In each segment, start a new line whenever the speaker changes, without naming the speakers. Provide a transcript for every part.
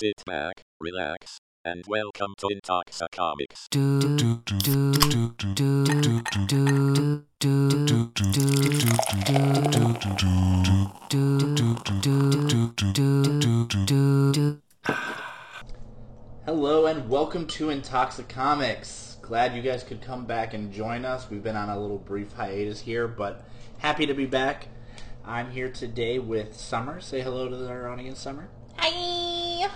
Sit back, relax, and welcome to Intoxicomics.
Hello and welcome to Intoxicomics. Glad you guys could come back and join us. We've been on a little brief hiatus here, but happy to be back. I'm here today with Summer. Say hello to our audience, Summer.
Hi.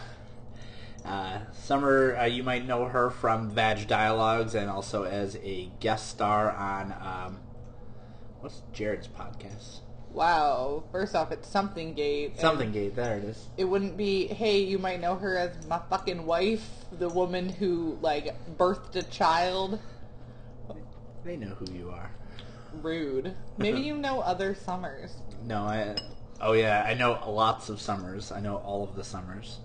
Uh, Summer, uh, you might know her from Vag Dialogues and also as a guest star on um, what's Jared's podcast?
Wow. First off, it's something gate.
Something Gate. There it is.
It wouldn't be, hey, you might know her as my fucking wife, the woman who, like, birthed a child.
They know who you are.
Rude. Maybe you know other summers.
No, I. Oh yeah, I know lots of summers. I know all of the summers.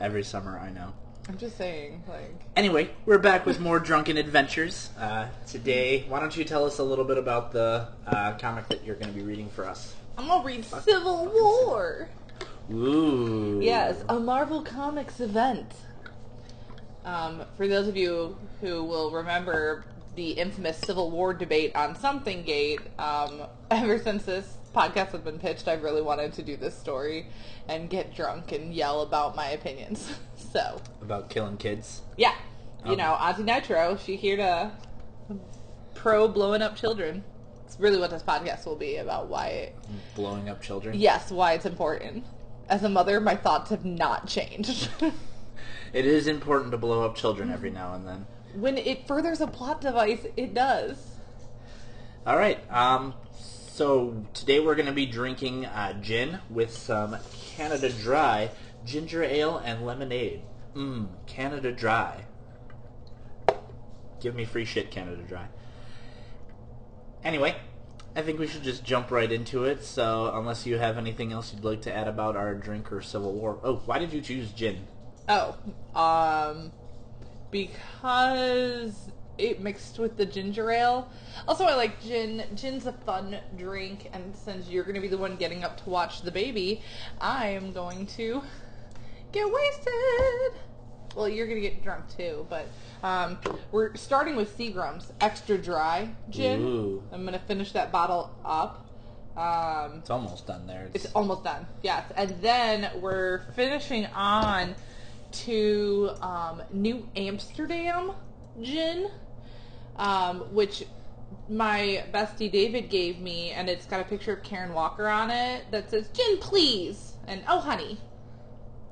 Every summer I know.
I'm just saying, like,
Anyway, we're back with more drunken adventures. Uh, today, why don't you tell us a little bit about the uh, comic that you're going to be reading for us?
I'm gonna read Civil War.
Ooh.
Yes, a Marvel Comics event. Um, for those of you who will remember the infamous Civil War debate on Something Gate, um, ever since this podcast has been pitched, I've really wanted to do this story and get drunk and yell about my opinions. so,
About killing kids.
yeah, you
Okay.
know, Auntie Nitro, she here to pro blowing up children. It's really what this podcast will be about. Why it
Blowing up children.
Yes, why it's important. As a mother, my thoughts have not changed.
It is important to blow up children every now and then.
when it furthers a plot device, it does.
All right. Um, so today we're going to be drinking uh, gin with some Canada Dry ginger ale and lemonade. Mmm, Canada Dry. Give me free shit, Canada Dry. Anyway, I think we should just jump right into it. So, unless you have anything else you'd like to add about our drink or Civil War. Oh, why did you choose gin?
Oh, um, because it mixed with the ginger ale. Also, I like gin. Gin's a fun drink, and since you're going to be the one getting up to watch the baby, I am going to get wasted. Well, you're going to get drunk too, but um, we're starting with Seagram's extra dry gin.
Ooh.
I'm going to finish that bottle up. Um,
It's almost done there.
It's almost done. Yes, and then we're finishing on to um, New Amsterdam gin, um, which my bestie David gave me, and it's got a picture of Karen Walker on it that says "Gin, please," and "Oh, honey,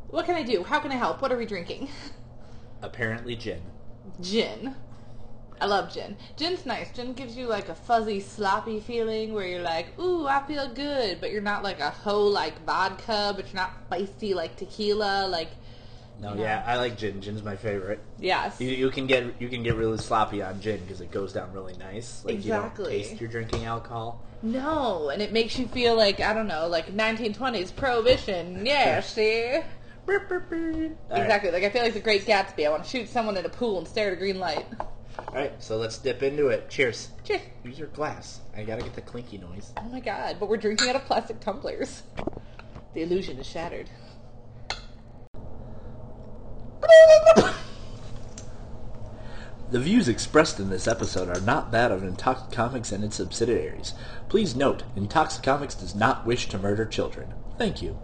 what can I do? How can I help? What are we drinking?"
Apparently gin.
gin. I love gin. Gin's nice. Gin gives you like a fuzzy, sloppy feeling where you're like, ooh, I feel good, but you're not like a hoe like vodka, but you're not feisty like tequila. Like,
No,
you know.
yeah, I like gin. Gin's my favorite.
yes.
You, you can get you can get really sloppy on gin because it goes down really nice. Like you don't
Exactly.
taste you're drinking alcohol.
No, and it makes you feel like, I don't know, like 1920s prohibition. Yeah, see?
Burp, burp, burp. All right.
Exactly. Like, I feel like the Great Gatsby. I want to shoot someone in a pool and stare at a green light.
All right, so let's dip into it. Cheers.
Cheers.
Use your glass. I gotta get the clinky noise.
Oh my god, but we're drinking out of plastic tumblers. The illusion is shattered.
The views expressed in this episode are not that of Intoxicomics and its subsidiaries. Please note, Intoxicomics does not wish to murder children. Thank you.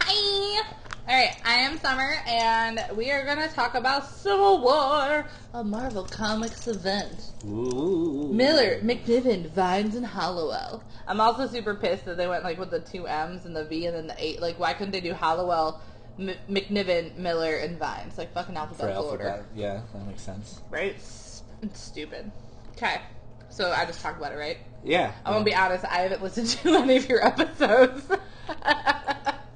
Hi! Alright, I am Summer, and we are going to talk about Civil War, a Marvel Comics event.
Ooh.
Millar, McNiven, Vines, and Hollowell. I'm also super pissed that they went like with the two M's and the V and then the eight. Like, why couldn't they do Hollowell, M- McNiven, Millar, and Vines? Like, fucking
For
alphabetical order.
Yeah, that makes sense.
Right? It's, it's stupid. Okay, so I just talked about it, right?
Yeah.
I'm gonna be honest, I haven't listened to any of your episodes.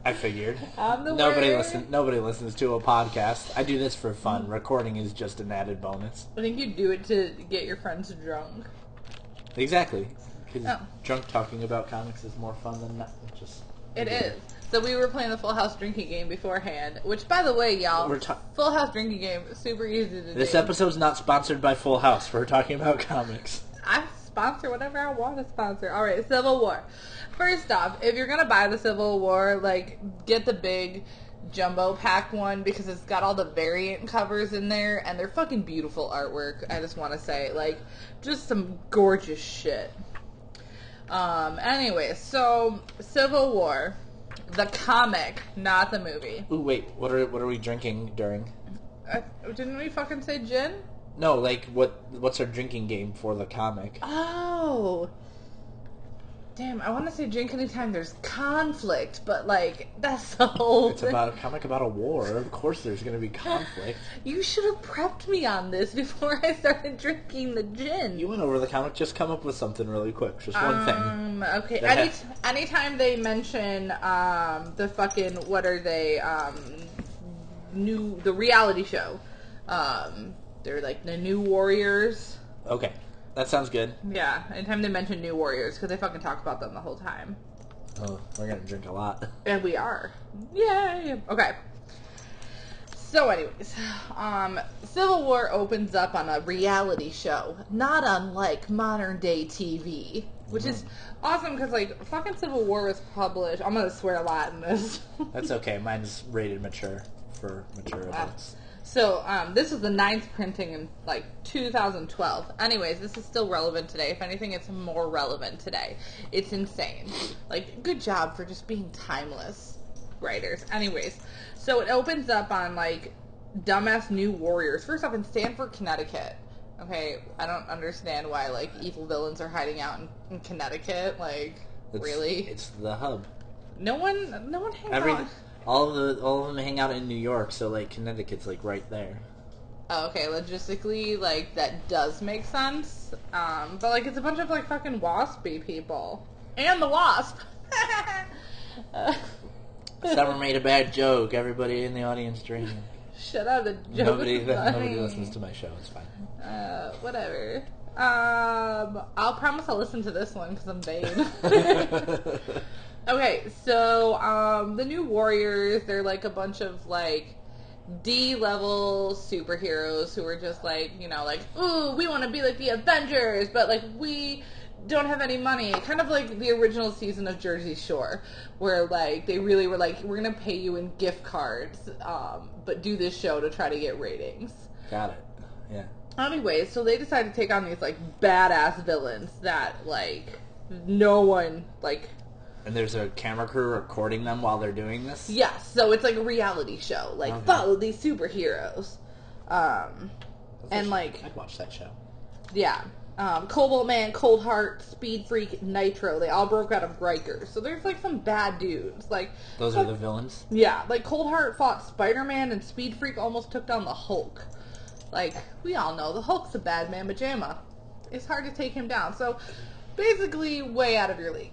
I figured.
I'm the
nobody
word.
listen. Nobody listens to a podcast. I do this for fun. Recording is just an added bonus.
I think you do it to get your friends drunk.
Exactly. Because
Oh.
drunk talking about comics is more fun than not. Just
It is. So we were playing the Full House drinking game beforehand, which, by the way, y'all,
We're ta-
Full House drinking game super easy to do.
This episode's not sponsored by Full House. We're talking about comics.
I sponsor whatever I want to sponsor. All right, Civil War. First off, if you're gonna buy the Civil War, like get the big jumbo pack one because it's got all the variant covers in there and they're fucking beautiful artwork. I just want to say, like, just some gorgeous shit. Um. Anyway, so Civil War, the comic, not the movie.
Ooh, wait. What are what are we drinking during?
Uh, didn't we fucking say gin?
No, like what? What's our drinking game for the comic?
Oh. Damn, I want to say drink anytime there's conflict, but like that's the whole.
It's about a comic about a war. Of course, there's going to be conflict.
You should have prepped me on this before I started drinking the gin.
You went over the comic. Just come up with something really quick. Just one thing.
Um, okay. Any,
has-
anytime they mention um, the fucking what are they um, new the reality show, um, they're like the new warriors.
Okay, that sounds good.
Yeah. Anytime they mention new warriors, because they fucking talk about them the whole time,
Oh, we're gonna drink a lot.
and we are. Yay. Okay. So, anyways, um, Civil War opens up on a reality show, not unlike modern day TV, which is awesome because, like, fucking Civil War was published. I'm gonna swear a lot in this.
That's okay. Mine's rated mature for mature adults.
So, um, this is the ninth printing in like 2012. Anyways, this is still relevant today. If anything, it's more relevant today. It's insane. Like, good job for just being timeless, writers. Anyways, so it opens up on like dumbass new warriors. First off, in Stamford, Connecticut. Okay, I don't understand why like evil villains are hiding out in, in Connecticut. Like,
It's-
really?
It's the hub.
No one, no one hangs
Every
out.
All of the all of them hang out in New York, so like Connecticut's like right there.
Oh, okay, logistically, like that does make sense. Um, but like it's a bunch of like fucking waspy people, and the wasp. Uh,
Summer made a bad joke. Everybody in the audience drinking.
Shut up, the joke
Nobody nobody listens to my show. It's fine.
Uh, whatever. Um, I'll promise I'll listen to this one because I'm vain. Okay, so um, the new Warriors, they're like a bunch of like D level superheroes who are just like, you know, like, ooh, we want to be like the Avengers, but like we don't have any money. Kind of like the original season of Jersey Shore, where like they really were like, we're gonna pay you in gift cards, um, but do this show to try to get ratings.
Got it. Yeah.
Anyways, so they decide to take on these like badass villains that like no one like
And there's a camera crew recording them while they're doing this.
Yes, so it's like a reality show. Like
Okay.
follow these superheroes. Um and like
I'd watch that show.
yeah. Um Cobalt Man, Cold Heart, Speed Freak, Nitro, they all broke out of Rikers. So there's like some bad dudes. Like
Those are the villains.
Yeah, like Cold Heart fought Spider Man and Speed Freak almost took down the Hulk. Like, we all know the Hulk's a bad man pajama. It's hard to take him down. So basically way out of your league.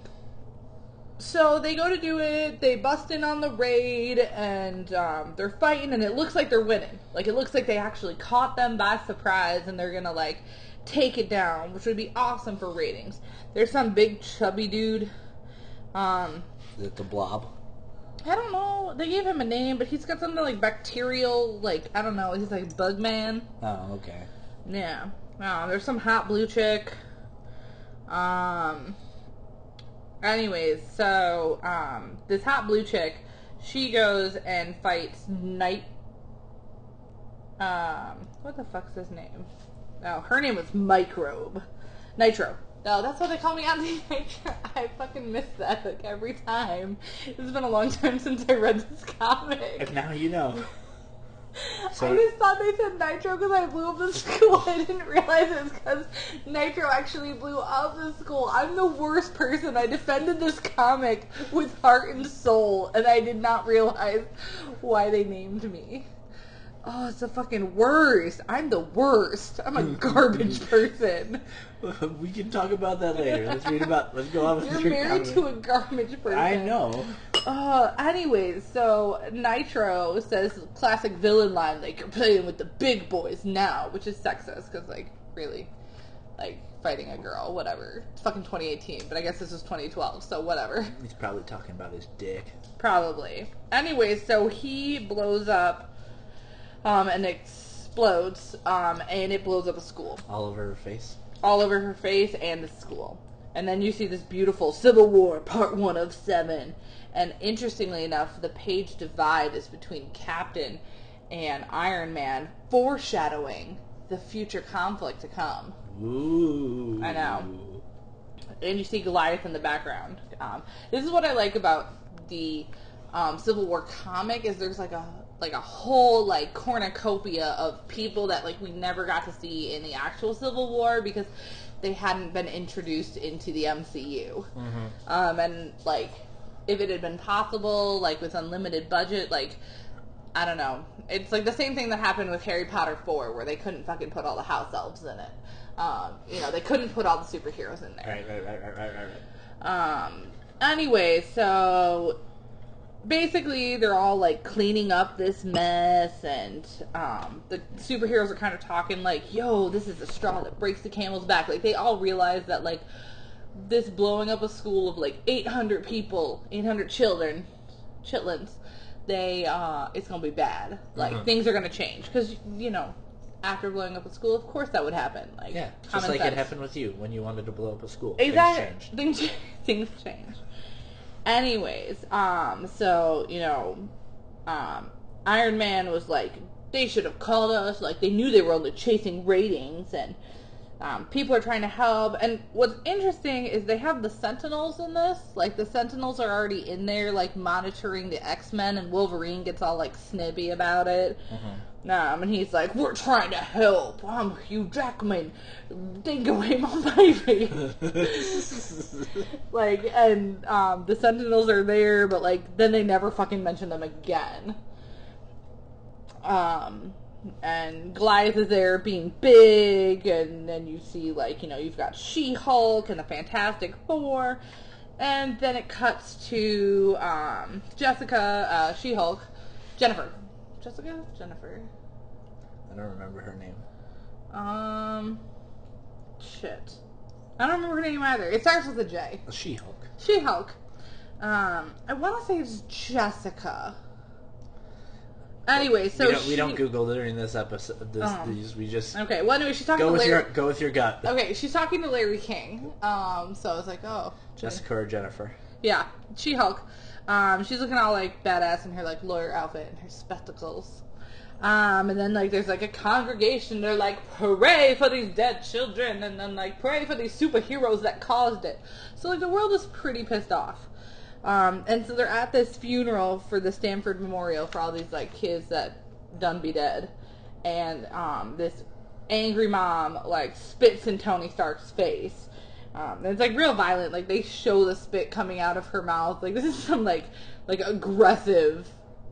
So they go to do it, they bust in on the raid, and um, they're fighting, and it looks like they're winning. Like, it looks like they actually caught them by surprise, and they're gonna, like, take it down, which would be awesome for ratings. There's some big chubby dude. Um,
Is it the Blob?
I don't know. They gave him a name, but he's got something like bacterial, like, I don't know, he's like Bugman.
Oh, okay.
Yeah. Oh, there's some hot blue chick. Um. Anyways, so um, this hot blue chick, she goes and fights Night. Um, what the fuck's his name? No, her name was Microbe, Nitro. No, that's what they call me on the Nitro. I fucking miss that like every time. It's been a long time since I read this comic.
And now you know. So-
I just thought they said Nitro because I blew up the school. I didn't realize it was because Nitro actually blew up the school. I'm the worst person. I defended this comic with heart and soul, and I did not realize why they named me. Oh, it's the fucking worst. I'm the worst. I'm a garbage person.
we can talk about that later. Let's read about. Let's go on with
You're
your
married to a garbage person.
I know.
Uh, anyways, so Nitro says classic villain line, like, you're playing with the big boys now, which is sexist, because, like, really, like, fighting a girl, whatever. It's fucking 2018, but I guess this was 2012, so whatever.
He's probably talking about his dick.
Probably. Anyways, so he blows up, um, and explodes, um, and it blows up a school.
All over her face.
all over her face and the school. And then you see this beautiful Civil War Part 1 of 7. And interestingly enough, the page divide is between Captain and Iron Man, foreshadowing the future conflict to come.
Ooh.
I know. and you see Goliath in the background. Um, this is what I like about the um, Civil War comic is there's like a like a whole like cornucopia of people that like we never got to see in the actual Civil War because they hadn't been introduced into the MCU. Um, and like if it had been possible, like with unlimited budget, like I don't know. It's like the same thing that happened with Harry Potter 4 where they couldn't fucking put all the house elves in it. Um, you know, they couldn't put all the superheroes in there.
Right, right, right, right, right, right, right.
Um, anyway, so basically they're all like cleaning up this mess and um, the superheroes are kind of talking like, yo, this is the straw that breaks the camel's back. Like they all realize that like this blowing up a school of like 800 people, 800 children, chitlins, they, uh, it's gonna be bad. Like
Mhm.
things are gonna change because, you know, after blowing up a school, of course that would happen. Like,
Yeah, just like
sense.
it happened with you when you wanted to blow up a school.
Exactly.
Things changed.
Things things change. Anyways, um, so you know, um, Iron Man was like, they should have called us. Like they knew they were only chasing ratings, and um, people are trying to help. And what's interesting is they have the Sentinels in this. Like the Sentinels are already in there, like monitoring the X Men, and Wolverine gets all like snibby about it. Um, and he's like, "We're trying to help. I'm Hugh Jackman. Take away my baby." like, and um, the Sentinels are there, but like, then they never fucking mention them again. Um, and Goliath is there being big, and then you see like, you know, you've got She-Hulk and the Fantastic Four, and then it cuts to um, Jessica, uh, She-Hulk, Jennifer. Jessica? Jennifer.
I don't remember her name.
Um, shit. I don't remember her name either. It starts with a J.
She-Hulk.
She-Hulk. Um, I want to say it's Jessica. Anyway, so
we don't, we don't Google during this episode. This,
Oh.
these we just
Okay, well, anyway, she's talking
go
to
with
Larry.
your go with your gut.
Okay, she's talking to Larry King. Um, so I was like, oh,
Jessica or Jennifer.
Yeah, She Hulk. Um, she's looking all like badass in her like lawyer outfit and her spectacles. Um, and then like there's like a congregation. They're like pray for these dead children, and then like pray for these superheroes that caused it. So like the world is pretty pissed off. Um, and so they're at this funeral for the Stamford Memorial for all these like kids that done be dead, and um, this angry mom like spits in Tony Stark's face. Um, and it's like real violent. Like they show the spit coming out of her mouth. Like this is some like like aggressive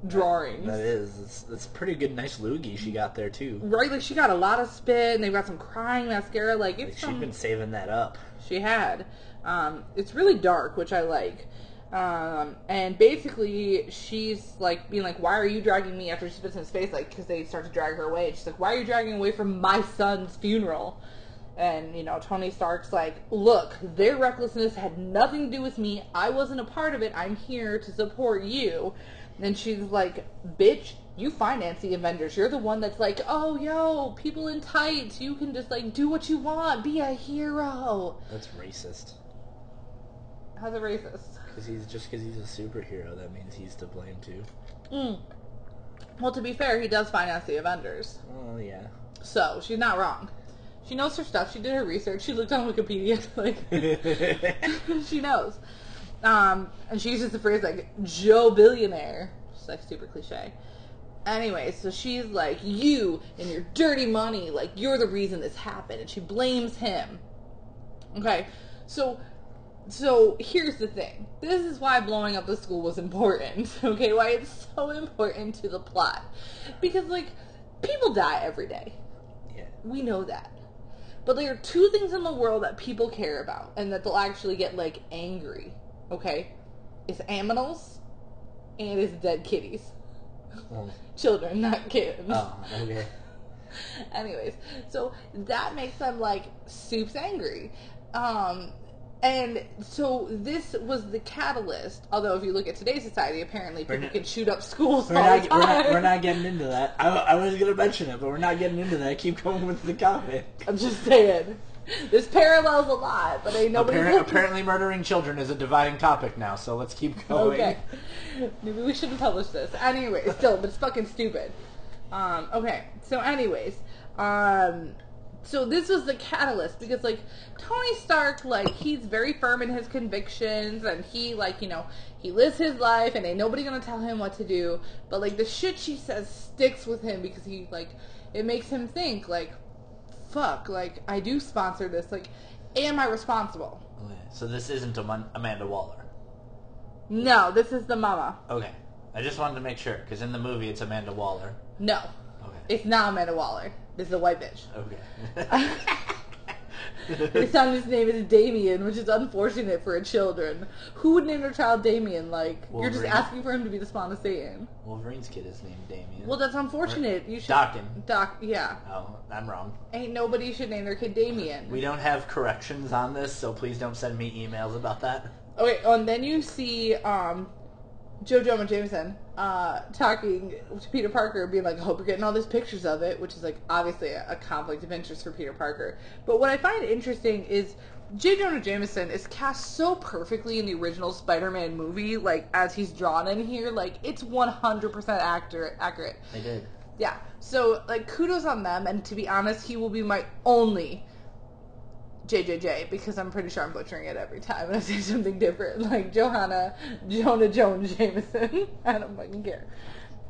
drawings.
That is. It's, it's pretty good, nice loogie she got there too.
Right, like she got a lot of spit, and they've got some crying mascara. Like
Like
it's
she's
some,
been saving that up.
she had. Um, it's really dark, which I like. Um, and basically, she's like being like, "Why are you dragging me?" After she spits in his face, like because they start to drag her away. She's like, "Why are you dragging away from my son's funeral?" And you know, Tony Stark's like, "Look, their recklessness had nothing to do with me. I wasn't a part of it. I'm here to support you." And she's like, "Bitch, you finance the Avengers. You're the one that's like, oh, yo, people in tights. You can just like do what you want. Be a hero."
That's racist.
How's it racist?
Because he's just because he's a superhero, that means he's to blame too.
Mm. Well, to be fair, he does finance the Avengers,
Oh yeah.
so she's not wrong. She knows her stuff. She did her research. She looked on Wikipedia. Like, she knows. Um, and she uses the phrase like Joe billionaire. It's like super cliche. Anyway, so she's like, you and your dirty money, like you're the reason this happened, and she blames him. Okay, so so here's the thing. This is why blowing up the school was important. Okay, why it's so important to the plot. Because like people die every day.
yeah.
We know that. But there are two things in the world that people care about and that they'll actually get like angry. Okay? It's aminals and it's dead kitties.
Oh.
Children, not kids.
oh, okay.
Anyways, so that makes them like soups angry. Um and so this was the catalyst. Although if you look at today's society, apparently people
not-
can shoot up schools
We're
all
not,
the
we're, not, we're not getting into that. I, I was going to mention it, but we're not getting into that. Keep going with the comic.
I'm just saying. This parallels a lot, but ain't nobody.
Appar- apparently, murdering children is a dividing topic now, so let's keep going.
Okay. Maybe we shouldn't publish this. Anyway, still, but it's fucking stupid. Um, okay. So, anyways, um, so this was the catalyst because, like, Tony Stark, like, he's very firm in his convictions, and he, like, you know, he lives his life, and ain't nobody gonna tell him what to do. But like, the shit she says sticks with him because he, like, it makes him think, like, fuck, like, I do sponsor this. Like, am I responsible?
Okay, So this isn't Am- Amanda Waller.
No, this is the mama.
Okay. I just wanted to make sure, because in the movie it's Amanda Waller.
No,
Okay.
it's not Amanda Waller. This is a white bitch.
Okay.
His son's name is Damien, which is unfortunate for a children. Who would name their child Damien? Like, you're just asking for him to be the spawn of Satan.
Wolverine's kid is named Damien.
Well, that's unfortunate. You should.
Daken.
Doc, yeah.
Oh, I'm wrong.
Ain't nobody should name their kid Damien.
We don't have corrections on this, so please don't send me emails about that.
Okay, oh, and then you see um, Joe and Jameson uh, talking to Peter Parker, being like, I hope you're getting all these pictures of it, which is like obviously a, a conflict of interest for Peter Parker. But what I find interesting is J. Jonah Jameson is cast so perfectly in the original Spider-Man movie, like as he's drawn in here, like it's 100% accurate. accurate.
They did.
Yeah. So like kudos on them, and to be honest, he will be my only JJJ because I'm pretty sure I'm butchering it every time and I say something different, like Johanna Jonah Jones Jameson. I don't fucking care.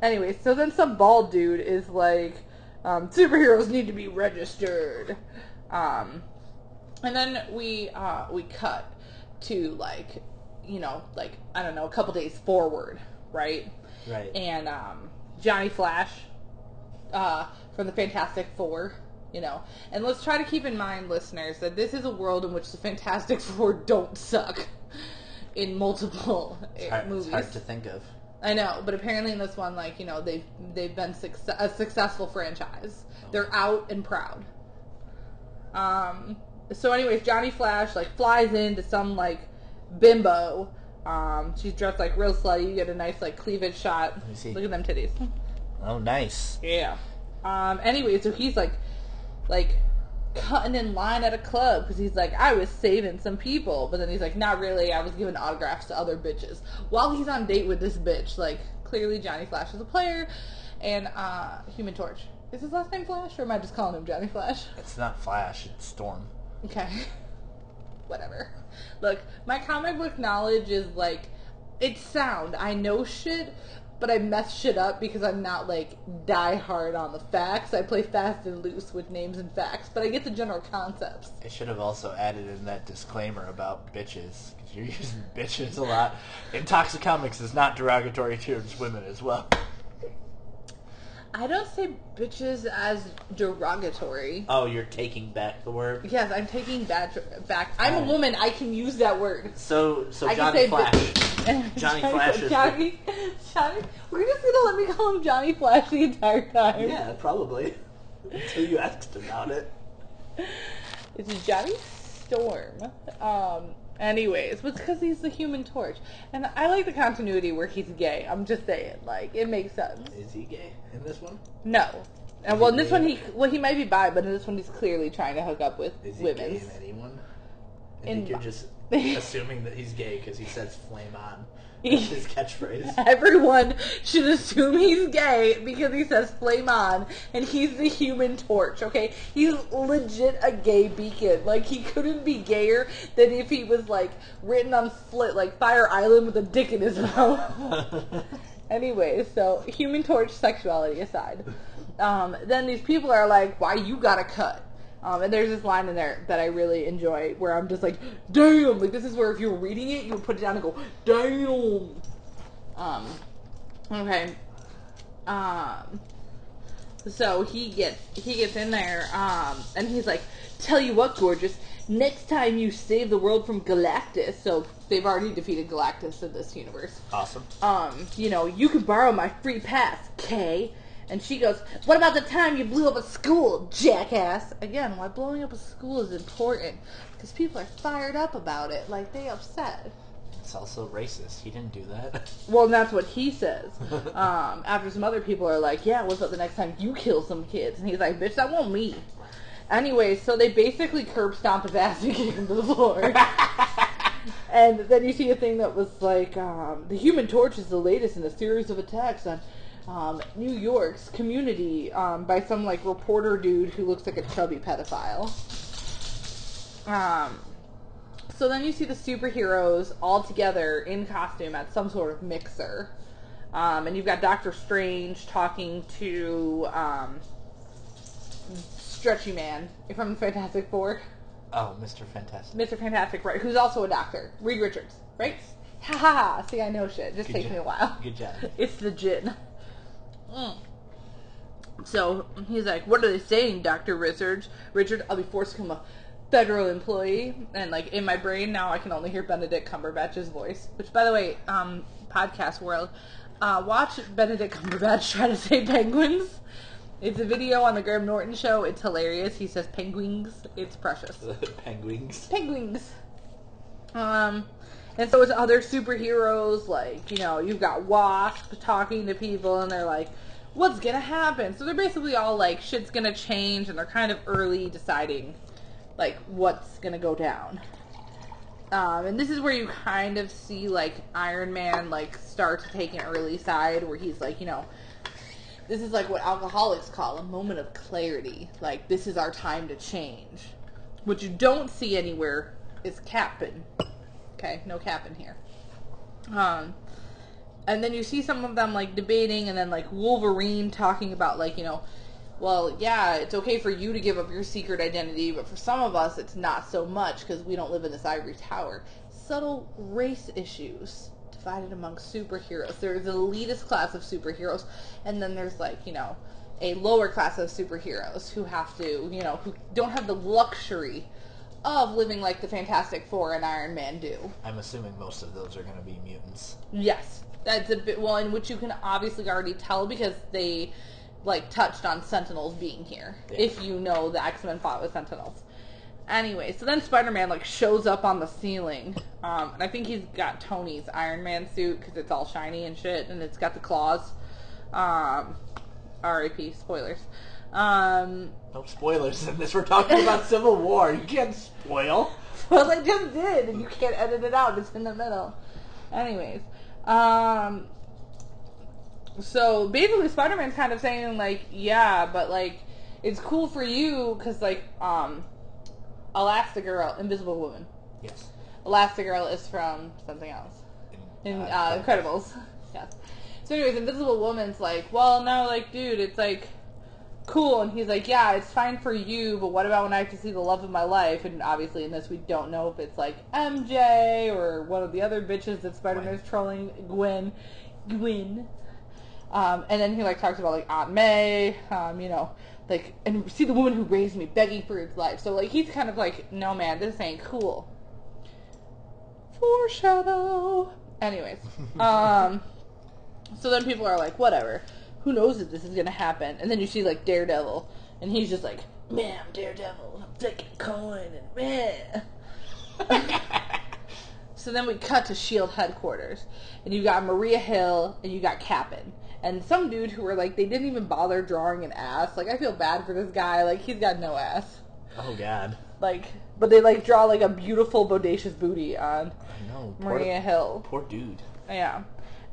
Anyway, so then some bald dude is like, um, superheroes need to be registered, um, and then we uh, we cut to like, you know, like I don't know, a couple days forward, right?
Right.
and um, Johnny Flash uh, from the Fantastic Four. You know, and let's try to keep in mind, listeners, that this is a world in which the Fantastic Four don't suck in multiple
It's hard,
movies.
it's hard to think of.
I know, but apparently in this one, like you know, they've they've been success, a successful franchise. They're out and proud. Um. So, anyways, Johnny Flash like flies into some like bimbo. Um, she's dressed like real slutty. You get a nice like cleavage shot.
Let me see.
Look at them titties.
Oh, nice.
Yeah. Um. Anyway, so he's like, like cutting in line at a club because he's like, I was saving some people, but then he's like, not really. I was giving autographs to other bitches while he's on date with this bitch. Like, clearly Johnny Flash is a player, and uh, Human Torch. Is his last name Flash, or am I just calling him Johnny Flash?
It's not Flash, it's Storm.
Okay. Whatever. Look, my comic book knowledge is like it's sound. I know shit, but I mess shit up because I'm not like die hard on the facts. I play fast and loose with names and facts, but I get the general concepts.
I should have also added in that disclaimer about bitches, because you're using bitches a lot. Toxic is not derogatory towards women as well.
I don't say bitches as derogatory.
Oh, you're taking back the word?
Yes, I'm taking that back. I'm a
Oh.
woman. I can use that word.
So, so
I
Johnny
can say
Flash.
bitch.
Johnny Flash is-
Johnny, Johnny. We're just gonna let me call him Johnny Flash the entire time.
Yeah, probably. Until you asked about it.
It's Johnny Storm. Um. Anyways, it's because he's the Human Torch, and I like the continuity where he's gay. I'm just saying, like it makes sense.
Is he gay in this one?
No, and well, in this one he well he might be bi, but in this one he's clearly trying to hook up with
Is he
women.
gay in anyone? I
In
think you're just assuming that he's gay because he says "flame on." That's his catchphrase.
Everyone should assume he's gay because he says flame on and he's the human torch, okay? He's legit a gay beacon. Like, he couldn't be gayer than if he was, like, written on slit, like Fire Island with a dick in his mouth. anyway, so human torch sexuality aside. Um, then these people are like, why you gotta cut? Um, and there's this line in there that I really enjoy where I'm just like, damn! Like, this is where if you were reading it, you would put it down and go, damn! Um, okay. Um, so he gets, he gets in there, um, and he's like, tell you what, gorgeous, next time you save the world from Galactus, so they've already defeated Galactus in this universe
awesome.
um, you know, you can borrow my free pass, Kay. And she goes, what about the time you blew up a school, jackass? Again, why blowing up a school is important. Because people are fired up about it. Like, they upset.
It's also racist. He didn't do that.
Well, and that's what he says. Um, after some other people are like, yeah, what's up the next time you kill some kids? And he's like, bitch, that won't me. Anyway, so they basically curb stomp his ass and kick him to the floor. and then you see a thing that was like, um, the Human Torch is the latest in a series of attacks on um, New York's community um, by some like reporter dude who looks like a chubby pedophile. Um, so then you see the superheroes all together in costume at some sort of mixer. Um, and you've got Doctor Strange talking to um, Stretchy Man from the Fantastic Four.
Oh, Mr. Fantastic.
Mr. Fantastic, right, who's also a doctor. Reed Richards, right? Ha ha ha. See, I know shit. Just
Good
takes
job.
me a while.
Good job.
It's the gin. Mm. So he's like, "What are they saying, Doctor Richard? Richard, I'll be forced to become a federal employee." And like in my brain now, I can only hear Benedict Cumberbatch's voice. Which, by the way, um, podcast world, uh, watch Benedict Cumberbatch try to say penguins. It's a video on the Graham Norton show. It's hilarious. He says penguins. It's precious
Penguins.
penguins. Um, and so it's other superheroes, like, you know, you've got Wasp talking to people, and they're like, what's gonna happen? So they're basically all like, shit's gonna change, and they're kind of early deciding, like, what's gonna go down. Um, and this is where you kind of see, like, Iron Man, like, start to take an early side, where he's like, you know, this is like what alcoholics call a moment of clarity. Like, this is our time to change. What you don't see anywhere is Captain. Okay, no cap in here. Um, and then you see some of them like debating, and then like Wolverine talking about like you know, well, yeah, it's okay for you to give up your secret identity, but for some of us, it's not so much because we don't live in this ivory tower. Subtle race issues divided among superheroes. There's the elitist class of superheroes, and then there's like you know a lower class of superheroes who have to you know who don't have the luxury of living like the Fantastic Four and Iron Man do.
I'm assuming most of those are going to be mutants.
Yes, that's a bit well, in which you can obviously already tell because they like touched on Sentinels being here.
Yeah.
If you know the X Men fought with Sentinels. Anyway, so then Spider Man like shows up on the ceiling, um, and I think he's got Tony's Iron Man suit because it's all shiny and shit, and it's got the claws. Um, R.I.P. Spoilers. Um,
No spoilers in this. We're talking about Civil War. You can't spoil.
well, I just did, and you can't edit it out. It's in the middle. Anyways, um, so basically, Spider-Man's kind of saying like, yeah, but like, it's cool for you because like, um, Elastigirl, Invisible Woman.
Yes.
Elastigirl is from something else in uh, Incredibles. yes. So, anyways, Invisible Woman's like, well, no, like, dude, it's like cool, and he's like, yeah, it's fine for you, but what about when I have to see the love of my life? And obviously, in this, we don't know if it's like MJ or one of the other bitches that Spider-Man is trolling, Gwen, Gwen. Um, and then he like talks about like Aunt May, um, you know, like and see the woman who raised me begging for his life. So like he's kind of like, no man, this ain't cool. Foreshadow. Anyways, um, so then people are like, whatever. Who knows if this is gonna happen? And then you see like Daredevil, and he's just like, man, I'm Daredevil. I'm taking coin and man. So then we cut to Shield headquarters, and you got Maria Hill and you got Cap'n, and some dude who were like they didn't even bother drawing an ass. Like I feel bad for this guy. Like he's got no ass.
Oh God.
Like, but they like draw like a beautiful bodacious booty on
I know. Poor,
Maria Hill.
Poor dude.
Yeah.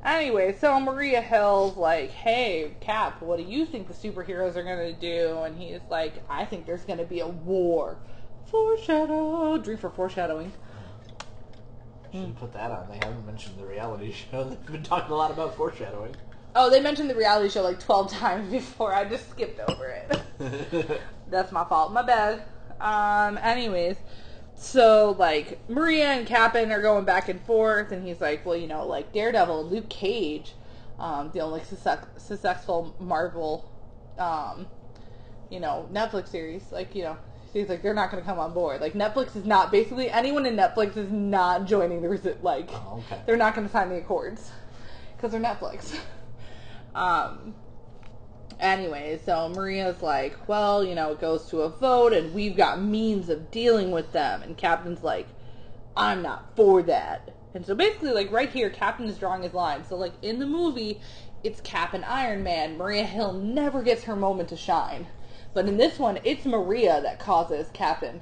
Anyway, so Maria Hill's like, "Hey, Cap, what do you think the superheroes are gonna do?" And he's like, "I think there's gonna be a war." Foreshadow. Dream for foreshadowing.
Should put that on. They haven't mentioned the reality show. They've been talking a lot about foreshadowing.
Oh, they mentioned the reality show like 12 times before. I just skipped over it. That's my fault. My bad. Um, anyways, so like Maria and Captain are going back and forth, and he's like, well, you know, like Daredevil and Luke Cage, um, the only success- successful Marvel, um, you know, Netflix series, like, you know, he's like, they're not going to come on board. Like, Netflix is not, basically, anyone in Netflix is not joining the, resi- like,
Oh, okay.
they're not going to sign the accords because they're Netflix. um, anyway, so Maria's like, well, you know, it goes to a vote and we've got means of dealing with them. And Captain's like, I'm not for that. And so basically, like, right here, Captain is drawing his line. So, like, in the movie, it's Cap and Iron Man. Maria Hill never gets her moment to shine. But in this one, it's Maria that causes Captain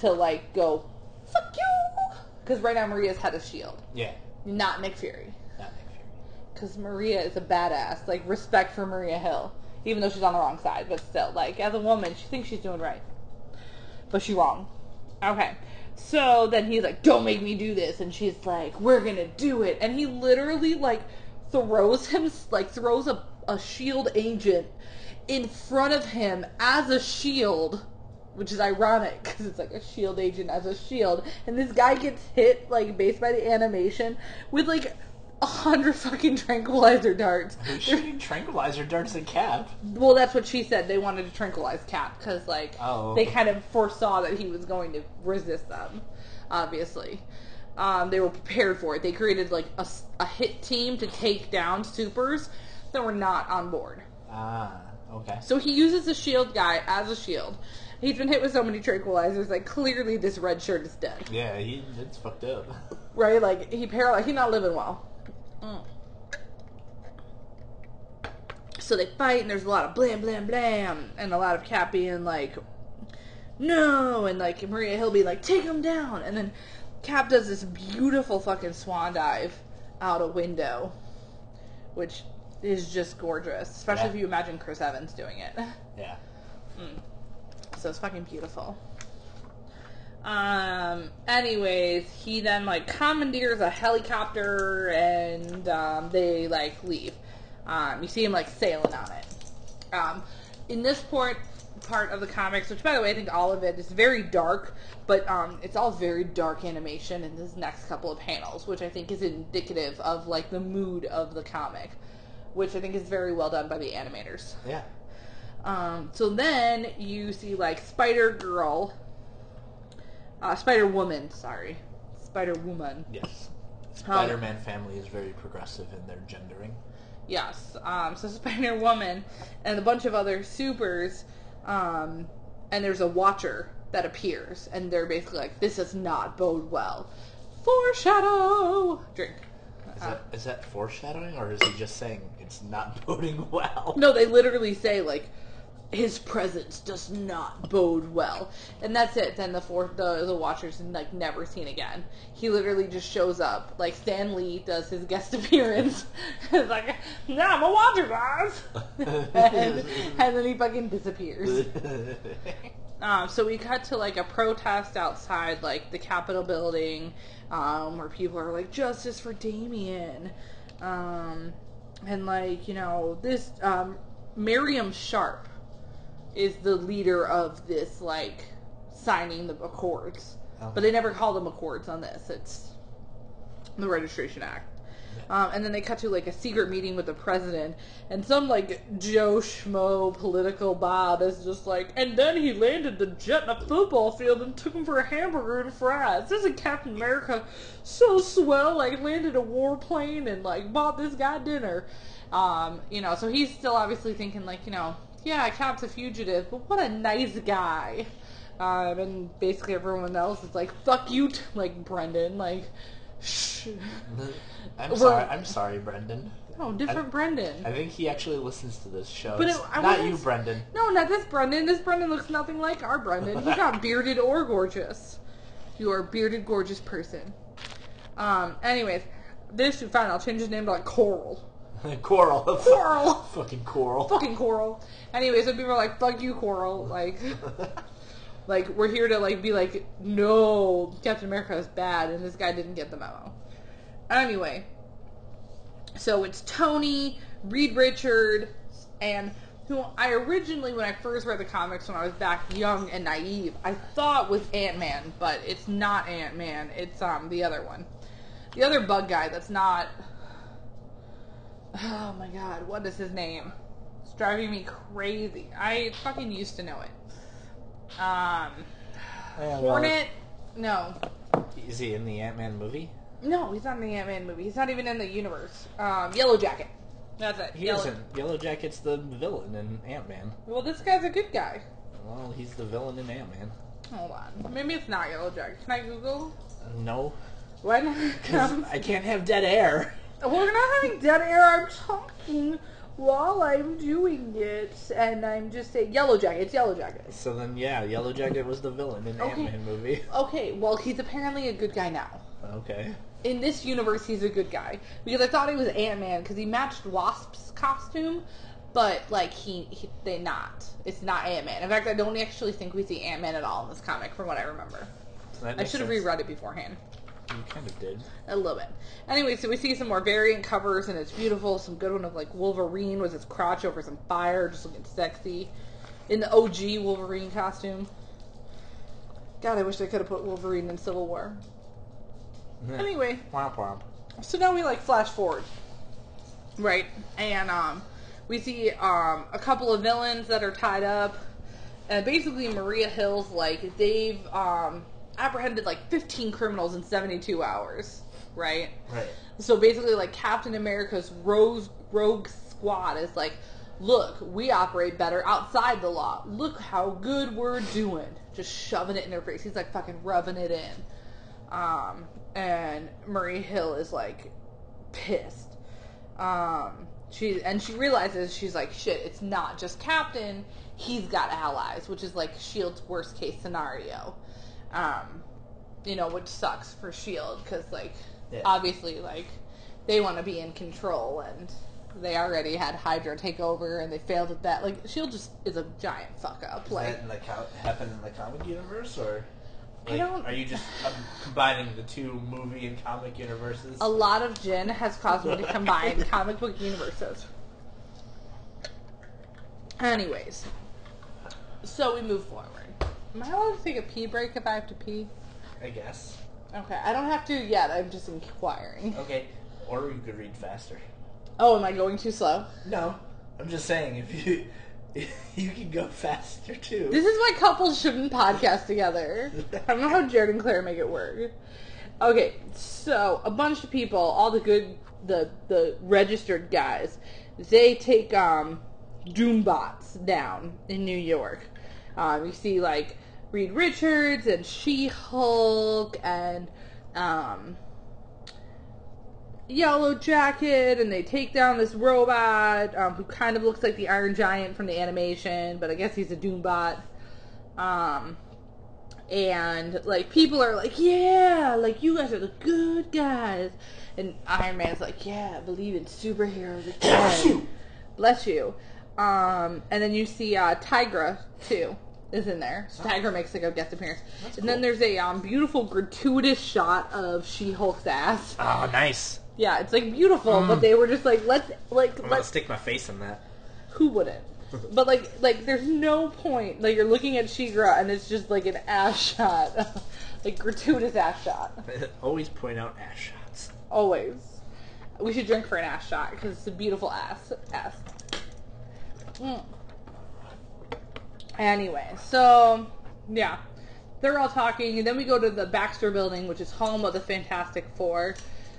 to like go, fuck you! Because right now Maria's had a shield,
Yeah.
not Nick Fury.
Not Nick Fury.
Because Maria is a badass. Like, respect for Maria Hill. Even though she's on the wrong side, but still, like, as a woman, she thinks she's doing right. But she's wrong. Okay. So then he's like, don't make me do this. And she's like, we're gonna do it. And he literally, like, throws him, like, throws a, a shield agent in front of him as a shield. Which is ironic because it's like a shield agent as a shield, and this guy gets hit like based by the animation with like a hundred fucking tranquilizer darts.
Who's shooting tranquilizer darts at Cap?
Well, that's what she said. They wanted to tranquilize Cap because, like,
Oh.
they kind of foresaw that he was going to resist them. Obviously, um, they were prepared for it. They created like a hit team to take down supers that were not on board.
Ah, okay.
So he uses the shield guy as a shield. He's been hit with so many tranquilizers. Like clearly, this red shirt is dead.
Yeah, he it's fucked up.
Right? Like he paralyzed. He's not living well. Mm. So they fight, and there's a lot of blam blam blam, and a lot of Cap being like, "No," and like Maria Hill be like, "Take him down," and then Cap does this beautiful fucking swan dive out a window, which is just gorgeous, especially
Yeah.
if you imagine Chris Evans doing it.
Yeah.
So it's fucking beautiful. Um. Anyways, he then like commandeers a helicopter and um, they like leave. Um, you see him like sailing on it. Um, in this part part of the comics, which by the way I think all of it is very dark, but um, it's all very dark animation in this next couple of panels, which I think is indicative of like the mood of the comic, which I think is very well done by the animators.
Yeah.
Um, so then you see like Spider Girl, uh, Spider Woman, sorry, Spider Woman.
Yes. Spider-Man family is very progressive in their gendering.
Yes. Um, so Spider Woman and a bunch of other supers, um, and there's a Watcher that appears, and they're basically like, "This does not bode well." Foreshadow. Drink.
Is
Uh,
that is that foreshadowing, or is he just saying it's not boding well?
No, they literally say like his presence does not bode well, and that's it. Then the four the the Watchers like never seen again. He literally just shows up. Like Stan Lee does his guest appearance. it's like, nah, I'm a Watcher, guys, and, and then he fucking disappears. Um, so we cut to like a protest outside like the Capitol building, um, where people are like justice for Damien, um, and like you know this um, Miriam Sharpe is the leader of this like signing the accords, but they never call them accords on this. It's the Registration Act. Um, and then they cut to like a secret meeting with the president, and some like Joe Schmo political Bob is just like, and then he landed the jet in a football field and took him for a hamburger and fries. Isn't Captain America so swell? Like landed a warplane and like bought this guy dinner. Um, you know, so he's still obviously thinking like, you know, yeah, Cap's a fugitive, but what a nice guy. Um, and basically everyone else is like, fuck you, t-, like Brendan, like, shh.
I'm
We're-
sorry. I'm sorry, Brendan.
Oh, different
I-
Brendan.
I think he actually listens to this show.
But it-
not you, Brendan.
no, not this Brendan. This Brendan looks nothing like our Brendan. He's not bearded or gorgeous. You are a bearded, gorgeous person. Um, anyways, this fine. I'll change his name to like Coral.
Coral.
Coral.
Fucking Coral.
Fucking Coral. Anyways, so people are like, "Fuck you, Coral." Like, like we're here to like be like, "No, Captain America is bad," and this guy didn't get the memo. Anyway, so it's Tony, Reed Richard, and who I originally, when I first read the comics when I was back young and naive, I thought was Ant Man, but it's not Ant Man. It's um the other one, the other bug guy. That's not. Oh my god, what is his name? It's driving me crazy. I fucking used to know it. Um,
Yeah, well,
Hornet. No,
Is he in the Ant Man movie?
no, he's not in the Ant Man movie. He's not even in the universe. Um, Yellow Jacket. That's it.
He
Yellow-
isn't. Yellow Jacket's the villain in Ant Man.
Well, this guy's a good guy.
Well, he's the villain in Ant Man.
Hold on. Maybe it's not Yellow Jacket. Can I Google?
No,
When?
because I can't have dead air.
We're not having dead air. I'm talking while I'm doing it, and I'm just saying Yellow Jacket. It's Yellow Jacket.
So then, yeah, Yellow Jacket was the villain in the
Okay.
Ant-Man movie.
Okay, well he's apparently a good guy now.
Okay.
In this universe, he's a good guy because I thought he was Ant Man because he matched Wasp's costume, but like he, he they not. It's not Ant Man. In fact, I don't actually think we see Ant Man at all in this comic, from what I remember.
So that
I
makes
should have
sense.
reread it beforehand.
You kind of did.
A little bit. Anyway, so we see some more variant covers, and it's beautiful. Some good one of like Wolverine with his crotch over some fire, just looking sexy, in the OG Wolverine costume. God, I wish I could have put Wolverine in Civil War. Anyway,
Womp womp.
so now we like flash forward, right? And um, we see um a couple of villains that are tied up, and basically Maria Hill's like they've um apprehended like 15 criminals in 72 hours, right?
Right.
So basically, like Captain America's Rose Rogue Squad is like, look, we operate better outside the law. Look how good we're doing. Just shoving it in their face. He's like fucking rubbing it in. Um, and Marie Hill is like pissed. Um, she and she realizes she's like, shit. It's not just Captain. He's got allies, which is like Shield's worst case scenario. Um, you know, which sucks for Shield because like
Yeah.
obviously like they want to be in control and they already had Hydra take over and they failed at that. Like Shield just is a giant fuck up.
Does
like
that in the co- happen in the comic universe, or
I
like,
don't-
are you just um, combining the two movie and comic universes?
a lot of gin has caused me to combine comic book universes. Anyways, so we move forward. Am I allowed to take a pee break if I have to pee?
I guess.
Okay, I don't have to yet. I'm just inquiring.
Okay. Or you could read faster.
Oh, am I going too slow?
No, I'm just saying if you you can go faster too.
This is why couples shouldn't podcast together. I don't know how Jared and Claire make it work. Okay, so a bunch of people, all the good, the the registered guys, they take um, Doombots down in New York. Um, you see like Reed Richards and She Hulk and um, Yellow Jacket, and they take down this robot um, who kind of looks like the Iron Giant from the animation, but I guess he's a Doombot. Um, and like people are like, yeah, like you guys are the good guys, and Iron Man's like, yeah, I believe in superheroes again. Bless you. Um, and then you see uh, Tigra too is in there. Tigra makes like a guest appearance, and then there's a um, beautiful gratuitous shot of She Hulk's ass.
Oh, nice.
Yeah, it's like beautiful, but they were just like, let's like
I'm
let's
stick my face in that.
who wouldn't? But like like there's no point like you're looking at Shigra and it's just like an ass shot, like gratuitous ass shot.
Always point out ass shots.
Always. We should drink for an ass shot because it's a beautiful ass ass. Mm. Anyway, so yeah, they're all talking, and then we go to the Baxter Building, which is home of the Fantastic Four.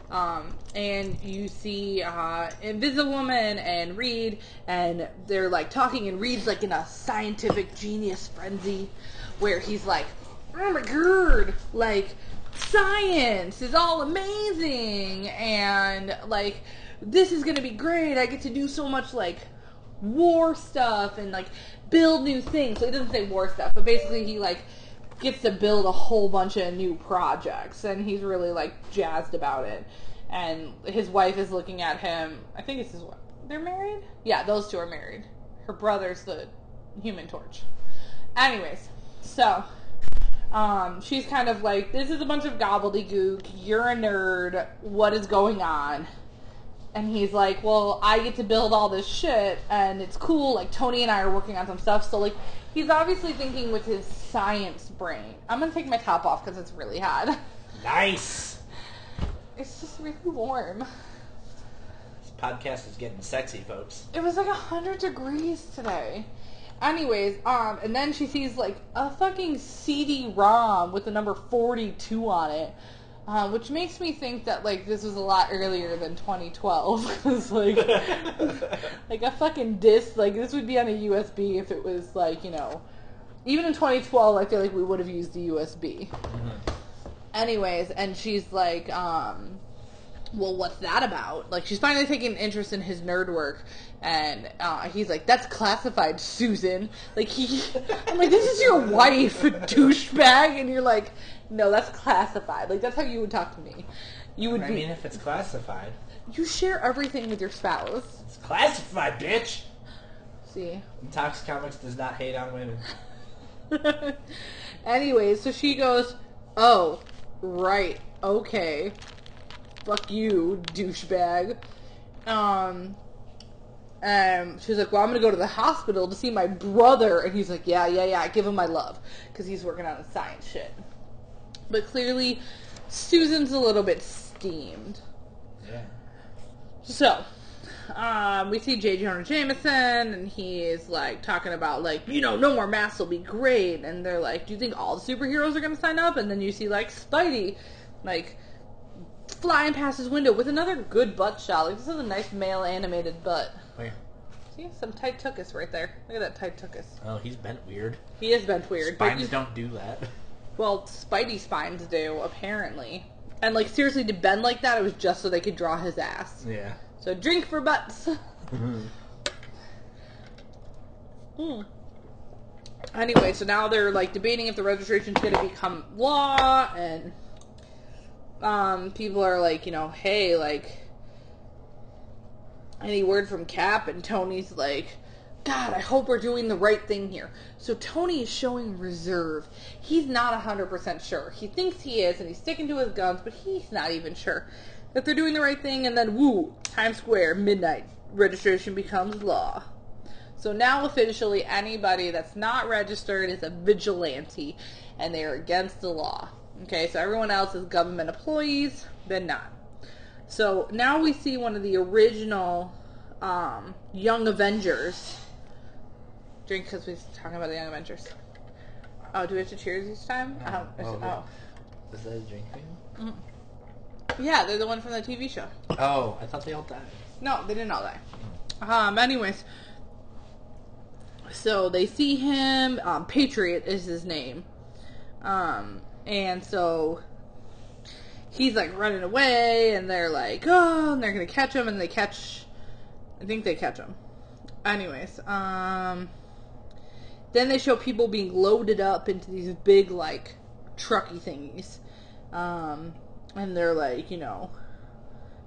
Um, and you see uh, Woman and Reed, and they're like talking, and Reed's like in a scientific genius frenzy, where he's like, "Oh my god, like science is all amazing, and like this is gonna be great. I get to do so much like war stuff and like build new things." So he doesn't say war stuff, but basically he like gets to build a whole bunch of new projects and he's really like jazzed about it. And his wife is looking at him. I think it's his wife they're married? Yeah those two are married. Her brother's the human torch. Anyways so um, she's kind of like this is a bunch of gobbledygook you're a nerd what is going on and he's like, "Well, I get to build all this shit, and it's cool. Like Tony and I are working on some stuff, so like he's obviously thinking with his science brain. I'm gonna take my top off because it's really hot.
Nice.
It's just really warm.
This podcast is getting sexy, folks.
It was like a hundred degrees today. Anyways, um, and then she sees like a fucking CD-ROM with the number 42 on it. Uh, which makes me think that like this was a lot earlier than 2012. It's like like a fucking disc. Like this would be on a USB if it was like you know, even in 2012, I feel like we would have used the USB. Anyways, and she's like, um, well, what's that about? Like, she's finally taking interest in his nerd work, and uh, he's like, that's classified, Susan. Like, he, I'm like, this is your wife, douchebag, and you're like, no, that's classified. Like, that's how you would talk to me. You would
I
be,
mean, if it's classified,
you share everything with your spouse.
it's classified, bitch.
See?
Tox Comics does not hate on women.
Anyways, so she goes, oh, right, okay. Fuck you, douchebag. Um, um, she was like, well, I'm gonna go to the hospital to see my brother. And he's like, yeah, yeah, yeah, give him my love. Because he's working on science shit. But clearly, Susan's a little bit steamed.
Yeah.
So, um, we see J. Jonah Jameson, and he is like talking about like, you know, no more masks will be great. And they're like, do you think all the superheroes are going to sign up? And then you see like Spidey, like flying past his window with another good butt shot. Like this is a nice male animated butt.
Where?
See some tight tuchus right there. Look at that tight tuchus.
Oh, he's bent weird.
He is bent weird. but
Spines
you-
don't do that.
well, Spidey spines do apparently. And like seriously, to bend like that, it was just so they could draw his ass.
Yeah.
So drink for butts. Hmm. Anyway, so now they're like debating if the registration's going to become law, and um, people are like, you know, hey, like, any word from Cap? And Tony's like, God, I hope we're doing the right thing here. So Tony is showing reserve. He's not 100% sure. He thinks he is, and he's sticking to his guns, but he's not even sure that they're doing the right thing. And then, woo, Times Square, midnight, registration becomes law. So now officially anybody that's not registered is a vigilante and they are against the law. Okay, so everyone else is government employees, then not. So now we see one of the original um, Young Avengers. Drink because we're talking about the Young Avengers. Oh, do we have to cheers each time?
No.
Oh,
Well,
should- oh.
Is that a drink thing?
Yeah, they're the one from the TV show.
Oh, I thought they all died.
No, they didn't all die. Um, anyways, so they see him. Um, Patriot is his name. Um, and so he's like running away, and they're like, oh, and they're gonna catch him, and they catch. I think they catch him. Anyways, um, then they show people being loaded up into these big like trucky thingies, um, and they're like, you know,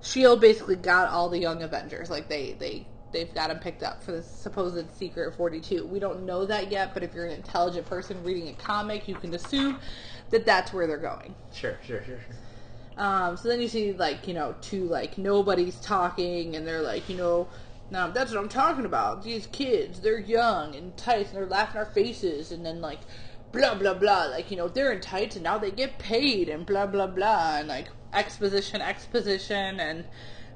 Shield basically got all the young Avengers. Like they they they've got them picked up for the supposed secret 42. We don't know that yet, but if you're an intelligent person reading a comic, you can assume that that's where they're going.
Sure, sure, sure, sure.
Um, so then you see like you know two like nobody's talking, and they're like you know. Now that's what I'm talking about. These kids, they're young and tight, and they're laughing our faces, and then like, blah blah blah. Like you know, they're in tights, and now they get paid, and blah blah blah, and like exposition, exposition, and,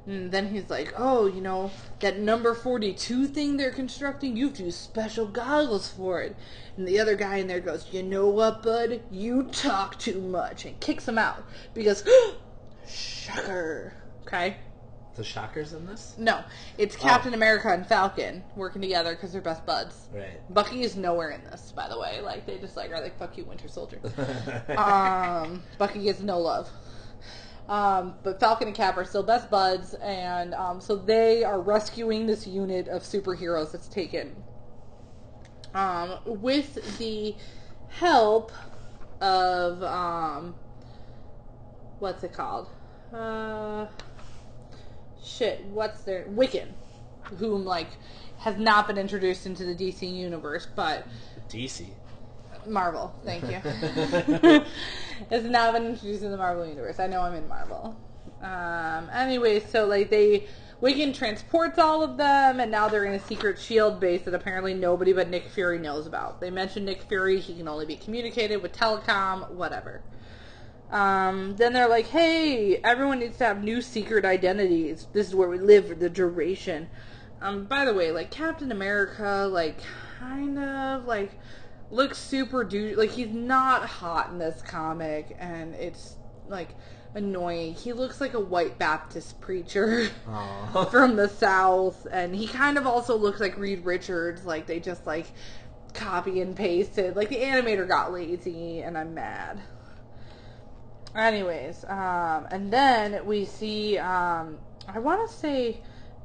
and then he's like, oh, you know, that number forty-two thing they're constructing, you have to use special goggles for it. And the other guy in there goes, you know what, bud? You talk too much, and kicks him out because, shocker. Okay.
The shockers in this?
No, it's Captain America and Falcon working together because they're best buds.
Right.
Bucky is nowhere in this, by the way. Like they just like are like fuck you, Winter Soldier. um, Bucky gets no love. Um, but Falcon and Cap are still best buds, and um, so they are rescuing this unit of superheroes that's taken. Um, with the help of um, what's it called? Uh, shit, what's their Wiccan, whom like has not been introduced into the DC universe, but
DC.
Marvel. Thank you. has not been introduced in the Marvel universe. I know I'm in Marvel. Um, anyway, so like they Wiccan transports all of them, and now they're in a secret shield base that apparently nobody but Nick Fury knows about. They mentioned Nick Fury; he can only be communicated with telecom, whatever. Um, then they're like, "Hey, everyone needs to have new secret identities. This is where we live for the duration." Um, by the way, like Captain America, like kind of like looks super dude. Like he's not hot in this comic, and it's like annoying. He looks like a white Baptist preacher from the South, and he kind of also looks like Reed Richards. Like they just like copy and pasted. Like the animator got lazy, and I'm mad. Anyways, um, and then we see, um, I want to say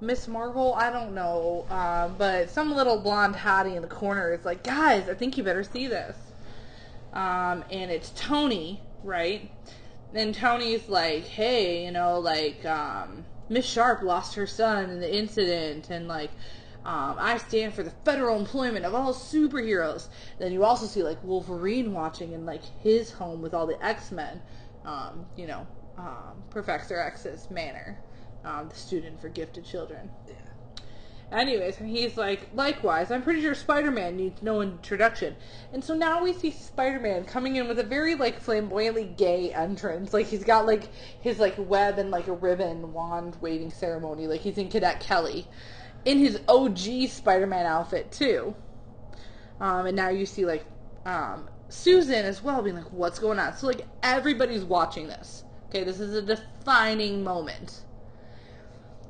Miss Marvel, I don't know, uh, but some little blonde hottie in the corner is like, guys, I think you better see this. Um, and it's Tony, right? And Tony's like, hey, you know, like, um, Miss Sharpe lost her son in the incident, and like, um, I stand for the federal employment of all superheroes. Then you also see like Wolverine watching in like his home with all the X Men, um, you know, um, Professor X's manor, um, the student for gifted children.
Yeah.
Anyways, and he's like, likewise, I'm pretty sure Spider-Man needs no introduction. And so now we see Spider-Man coming in with a very like flamboyantly gay entrance. Like he's got like his like web and like a ribbon wand waving ceremony. Like he's in Cadet Kelly, in his OG Spider-Man outfit too. Um, and now you see like um, Susan as well being like, what's going on? So like everybody's watching this. Okay, this is a defining moment.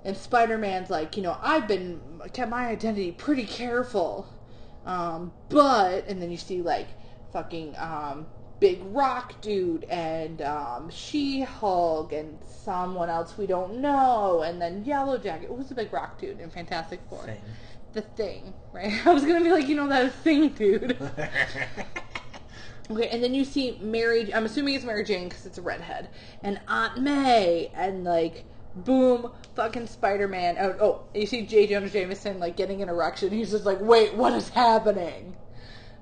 And Spider Man's like, you know, I've been kept my identity pretty careful. Um, but and then you see like fucking um Big Rock dude and um She Hulk and someone else we don't know and then Yellow Jacket. Who's the Big Rock dude in Fantastic Four?
Thing.
The thing, right? I was gonna be like, you know that thing dude. Okay, and then you see Mary. I'm assuming it's Mary Jane because it's a redhead, and Aunt May, and like, boom, fucking Spider Man. Oh, oh, you see J. Jonah Jameson like getting an erection. He's just like, wait, what is happening?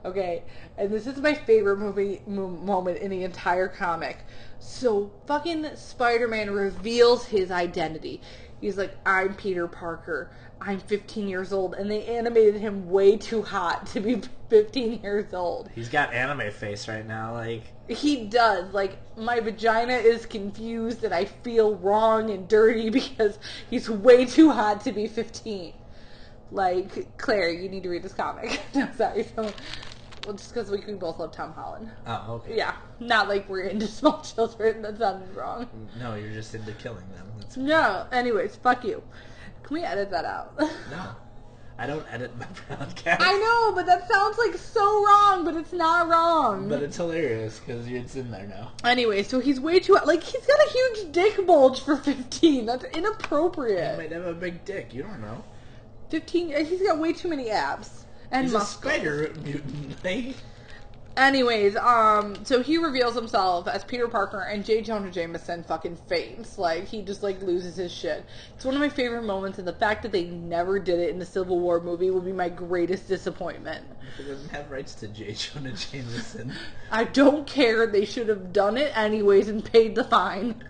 Okay, and this is my favorite movie mo- moment in the entire comic. So fucking Spider Man reveals his identity. He's like, I'm Peter Parker. I'm 15 years old, and they animated him way too hot to be 15 years old.
He's got anime face right now. Like
He does. Like, my vagina is confused and I feel wrong and dirty because he's way too hot to be 15. Like, Claire, you need to read this comic. no, sorry. So, well, just because we, we both love Tom Holland.
oh okay.
Yeah, not like we're into small children. That sounded wrong.
No, you're just into killing them. That's
No, anyways, fuck you. Can we edit that out?
no. I don't edit my podcast.
I know, but that sounds like so wrong, but it's not wrong.
But it's hilarious because it's in there now.
Anyway, so he's way too like he's got a huge dick bulge for 15. That's inappropriate.
He might have a big dick. You don't know.
15 uh, he's got way too many abs and
He's a
muscles.
spider mutant.
Anyways, um so he reveals himself as Peter Parker and J. Jonah Jameson fucking faints. Like he just like loses his shit. It's one of my favorite moments and the fact that they never did it in the Civil War movie would be my greatest disappointment.
he doesn't have rights to J. Jonah Jameson.
I don't care. They should have done it anyways and paid the fine.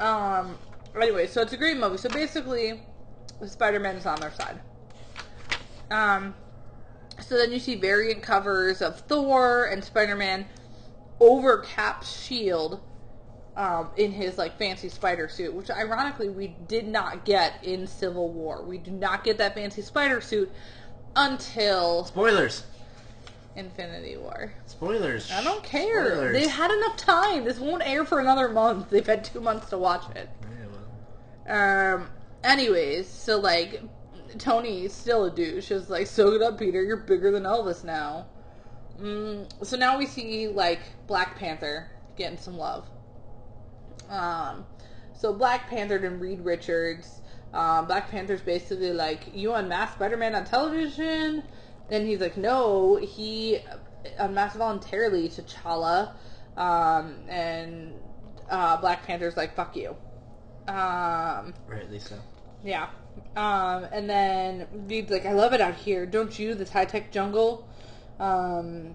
Um. Anyway, so it's a great movie. So basically, Spider-Man is on their side. Um. So then you see variant covers of Thor and Spider-Man over Cap's shield. Um, in his like fancy spider suit, which ironically we did not get in Civil War. We did not get that fancy spider suit until
Spoilers.
Infinity War.
Spoilers.
I don't care.
Spoilers.
They've had enough time. This won't air for another month. They've had two months to watch it.
Yeah, well,
Um. Anyways, so like, Tony's still a douche. Is like, soak it up, Peter. You're bigger than Elvis now. Mm, so now we see like Black Panther getting some love. Um. So Black Panther and Reed Richards. Um, Black Panther's basically like, you unmasked Spider-Man on television. Then he's like, no, he unmasked voluntarily to T'Challa. Um, and uh, Black Panther's like, fuck you. Um,
rightly so.
yeah. Um, and then Reed's like, I love it out here. Don't you? This high tech jungle. Um,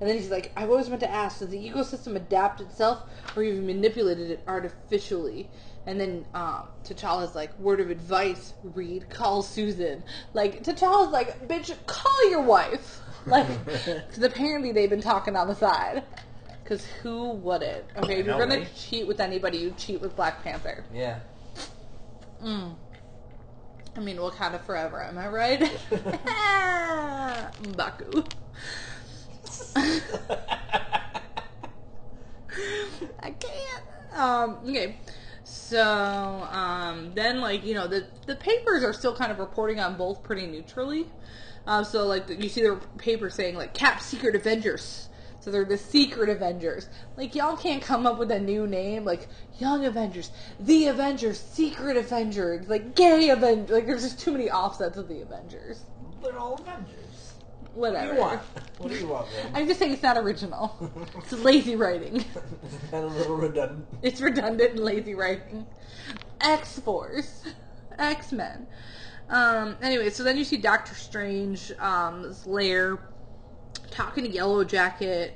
and then he's like, I've always meant to ask, does the ecosystem adapt itself or have you manipulated it artificially? And then um, T'Challa's like, word of advice, Reed, call Susan. Like, T'Challa's like, bitch, call your wife. Like, because apparently they've been talking on the side. Because who wouldn't? Okay, if you're going to cheat with anybody, you cheat with Black Panther.
Yeah.
Mm. I mean, Wakanda forever, am I right? Baku. I can't. Um, okay. So, um, then, like, you know, the, the papers are still kind of reporting on both pretty neutrally. Um, so, like, you see the paper saying, like, Cap Secret Avengers So they're the secret Avengers. Like y'all can't come up with a new name like Young Avengers, the Avengers, Secret Avengers, like Gay Avengers. Like there's just too many offsets of the Avengers.
They're all Avengers.
Whatever.
What do you want? What do you want, man?
I'm just saying it's not original. it's lazy writing.
It's a little redundant.
It's redundant and lazy writing. X Force, X Men. Um, anyway, so then you see Doctor Strange, um, Slayer, talking to Yellow Jacket,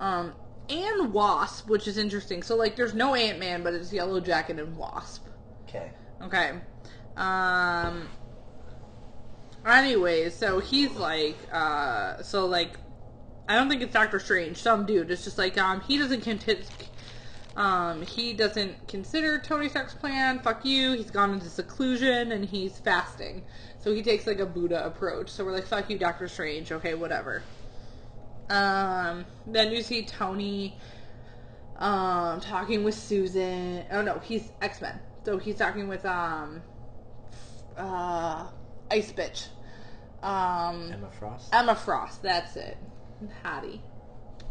um, and Wasp, which is interesting. So like, there's no Ant Man, but it's Yellow Jacket and Wasp.
Okay.
Okay. Um. Anyway, so he's like, uh, so like, I don't think it's Doctor Strange. Some dude. It's just like, um, he doesn't conti- um, he doesn't consider Tony Stark's plan. Fuck you. He's gone into seclusion and he's fasting. So he takes like a Buddha approach. So we're like, fuck you, Doctor Strange. Okay, whatever. Um, then you see Tony, um, talking with Susan. Oh no, he's X Men. So he's talking with um, uh, Ice Bitch. Um,
Emma Frost.
Emma Frost. That's it. Hattie.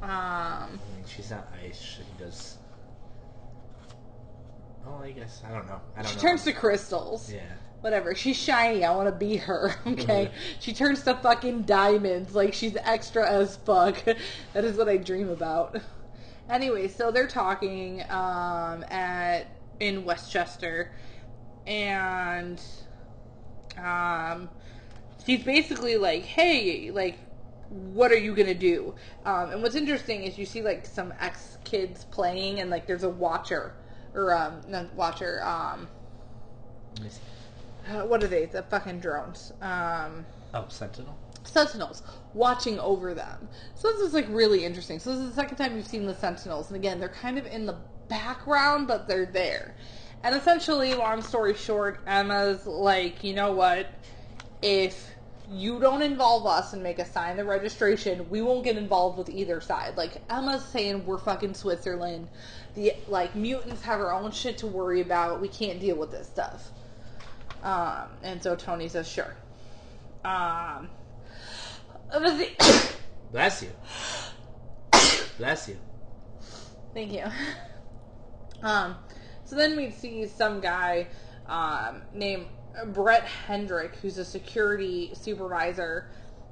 Um,
I mean, she's not ice. She does. Oh, I guess I don't know. I don't
she
know.
turns to crystals.
Yeah.
Whatever. She's shiny. I want to be her. Okay. she turns to fucking diamonds. Like she's extra as fuck. that is what I dream about. Anyway, so they're talking um, at in Westchester, and um, she's basically like, "Hey, like, what are you gonna do?" Um, and what's interesting is you see like some ex kids playing, and like there's a watcher or um, not watcher. Um,
Let me see.
Uh, what are they? The fucking drones. Um,
Oh, Sentinel.
sentinels watching over them. So this is like really interesting. So this is the second time you've seen the sentinels, and again, they're kind of in the background, but they're there. And essentially, long story short, Emma's like, you know what? If you don't involve us and make us sign the registration, we won't get involved with either side. Like Emma's saying, we're fucking Switzerland. The like mutants have our own shit to worry about. We can't deal with this stuff. Um, and so Tony says, sure. Um, let's.
Bless you. Bless you.
Thank you. Um, so then we'd see some guy um, named Brett Hendrick, who's a security supervisor,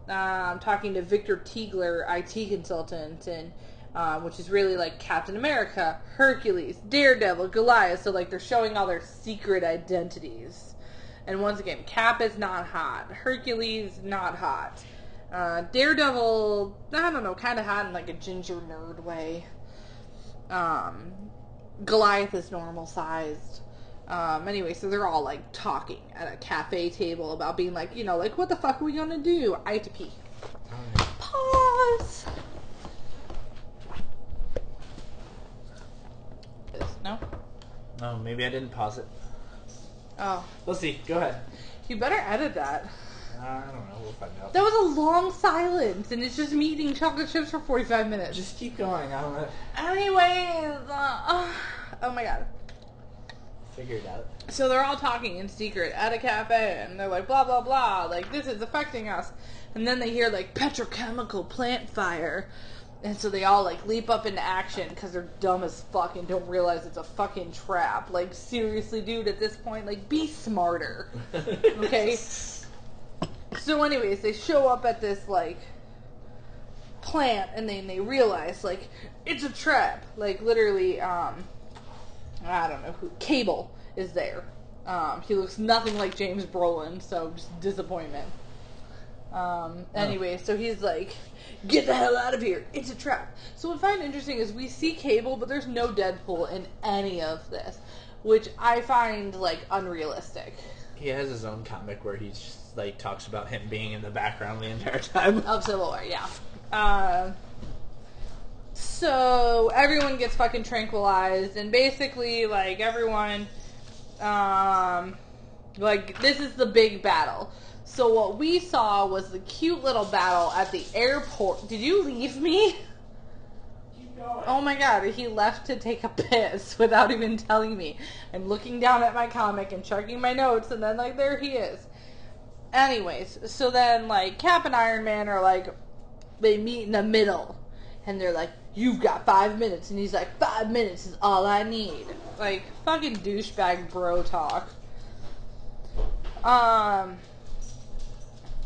um, talking to Victor Tiegler, IT consultant, and um, which is really like Captain America, Hercules, Daredevil, Goliath. So like they're showing all their secret identities. And once again, Cap is not hot. Hercules not hot. Uh, Daredevil, I don't know, kind of hot in like a ginger nerd way. Um, Goliath is normal sized. Um, anyway, so they're all like talking at a cafe table about being like, you know, like what the fuck are we gonna do? I have to pee.
Alright.
Pause. This, no?
Oh, maybe I didn't pause it.
Oh,
We'll see. Go ahead.
you better edit that.
I don't know. We'll find out.
That was a long silence, and it's just me eating chocolate chips for 45 minutes.
Just keep going. I'm gonna
Anyways, uh, oh my god.
figure it out.
So they're all talking in secret at a cafe, and they're like, blah, blah, blah, like, this is affecting us. And then they hear, like, petrochemical plant fire. And so they all, like, leap up into action because they're dumb as fuck and don't realize it's a fucking trap. Like, seriously, dude, at this point, like, be smarter. Okay? So, anyways, they show up at this, like, plant, and then they realize, like, it's a trap. Like, literally, um, I don't know who. Cable is there. Um, he looks nothing like James Brolin, so just disappointment. Um, anyway, so he's like, "Get the hell out of here! It's a trap." So what I find interesting is we see Cable, but there's no Deadpool in any of this, which I find like unrealistic.
He has his own comic where he just, like talks about him being in the background the entire time.
Of Civil War, yeah. Uh, so everyone gets fucking tranquilized, and basically, like everyone, um, like this is the big battle. So what we saw was the cute little battle at the airport. Did you leave me? Oh my god, he left to take a piss without even telling me. I'm looking down at my comic and checking my notes, and then, like, there he is. Anyways, so then, like, Cap and Iron Man are like, they meet in the middle. and they're like, "You've got five minutes," and he's like, five minutes is all I need." Like fucking douchebag bro talk. Um.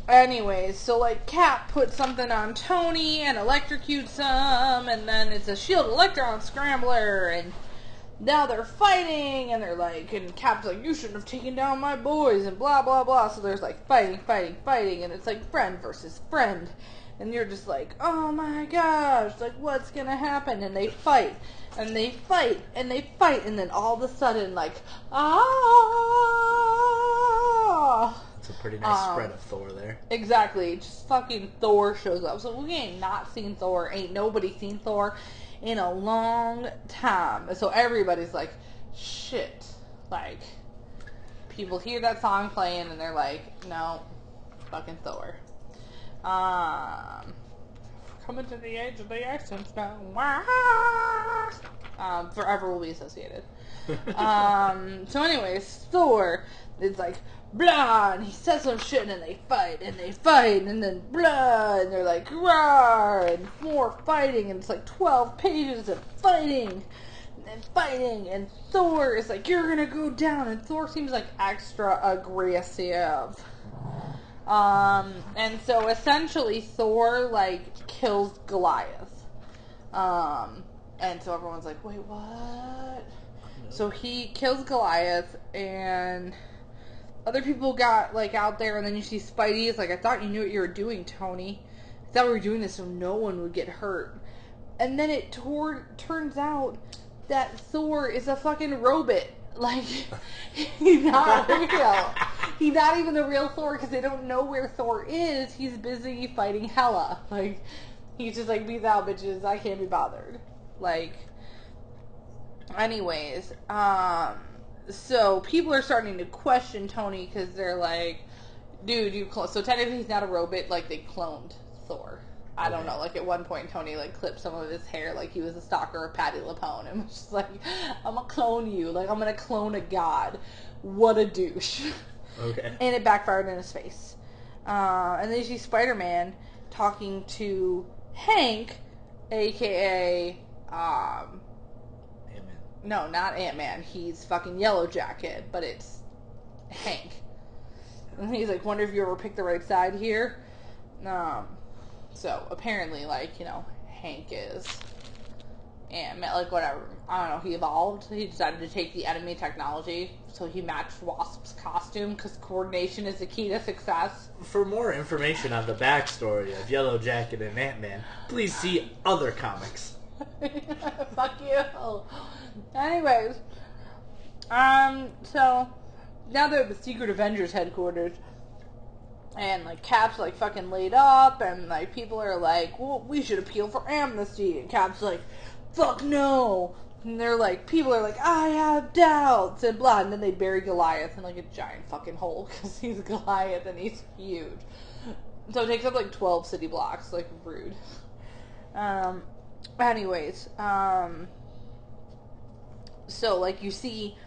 Anyways, so like Cap puts something on Tony and electrocutes him, and then it's a shield electron scrambler, and now they're fighting, and they're like, and Cap's like, you shouldn't have taken down my boys, and blah blah blah. So there's like fighting, fighting, fighting, and it's like friend versus friend, and you're just like, oh my gosh, like what's gonna happen? And they fight, and they fight, and they fight, and then all of a sudden, like, ah.
It's a pretty nice
Um,
spread of Thor there.
Exactly. Just fucking Thor shows up. So we ain't not seen Thor. Ain't nobody seen Thor in a long time. So everybody's like, shit. Like, people hear that song playing and they're like, no, fucking Thor. Um, coming to the age of the accents now. Wah! Um, forever will be associated. um, so anyways, Thor is like, blah, and he says some shit, and they fight, and they fight, and then blah, and they're like, rah, and more fighting, and it's like 12 pages of fighting, and then fighting, and Thor is like, you're gonna go down, and Thor seems like extra aggressive. Um, and so essentially Thor, like, kills Goliath. Um, and so everyone's like, wait, what? So he kills Goliath, and other people got like out there, and then you see Spidey is like, I thought you knew what you were doing, Tony. I thought we were doing this so no one would get hurt. And then it tor- turns out that Thor is a fucking robot. Like he's not real. He's not even the real Thor because they don't know where Thor is. He's busy fighting Hela. Like he's just like, "Peace out, bitches. I can't be bothered." Like anyways, um, so people are starting to question Tony because they're like, dude, you clone. So technically, he's not a robot. Like they cloned Thor. I don't know. Like at one point, Tony like clipped some of his hair, like he was a stalker of Patti LuPone, and was just like, "I'm gonna clone you. Like I'm gonna clone a god. What a douche."
Okay.
and it backfired in his face. Uh, and then you see Spider-Man talking to Hank, aka um. No, not Ant Man. He's fucking Yellow Jacket, but it's Hank. And he's like, wonder if you ever picked the right side here. Um, so apparently, like you know, Hank is Ant Man. Like whatever. I don't know. He evolved. He decided to take the enemy technology, so he matched Wasp's costume because coordination is the key to success.
For more information on the backstory of Yellow Jacket and Ant-Man, please see other comics.
Fuck you. Anyways, um, so now they're at the Secret Avengers headquarters, and like Cap's like fucking laid up, and like people are like, "Well, we should appeal for amnesty," and Cap's like, "Fuck no." And they're like, people are like, I have doubts, and blah. And then they bury Goliath in like a giant fucking hole because he's Goliath and he's huge. So it takes up like 12 city blocks, like rude. Um, anyways, um, so like you see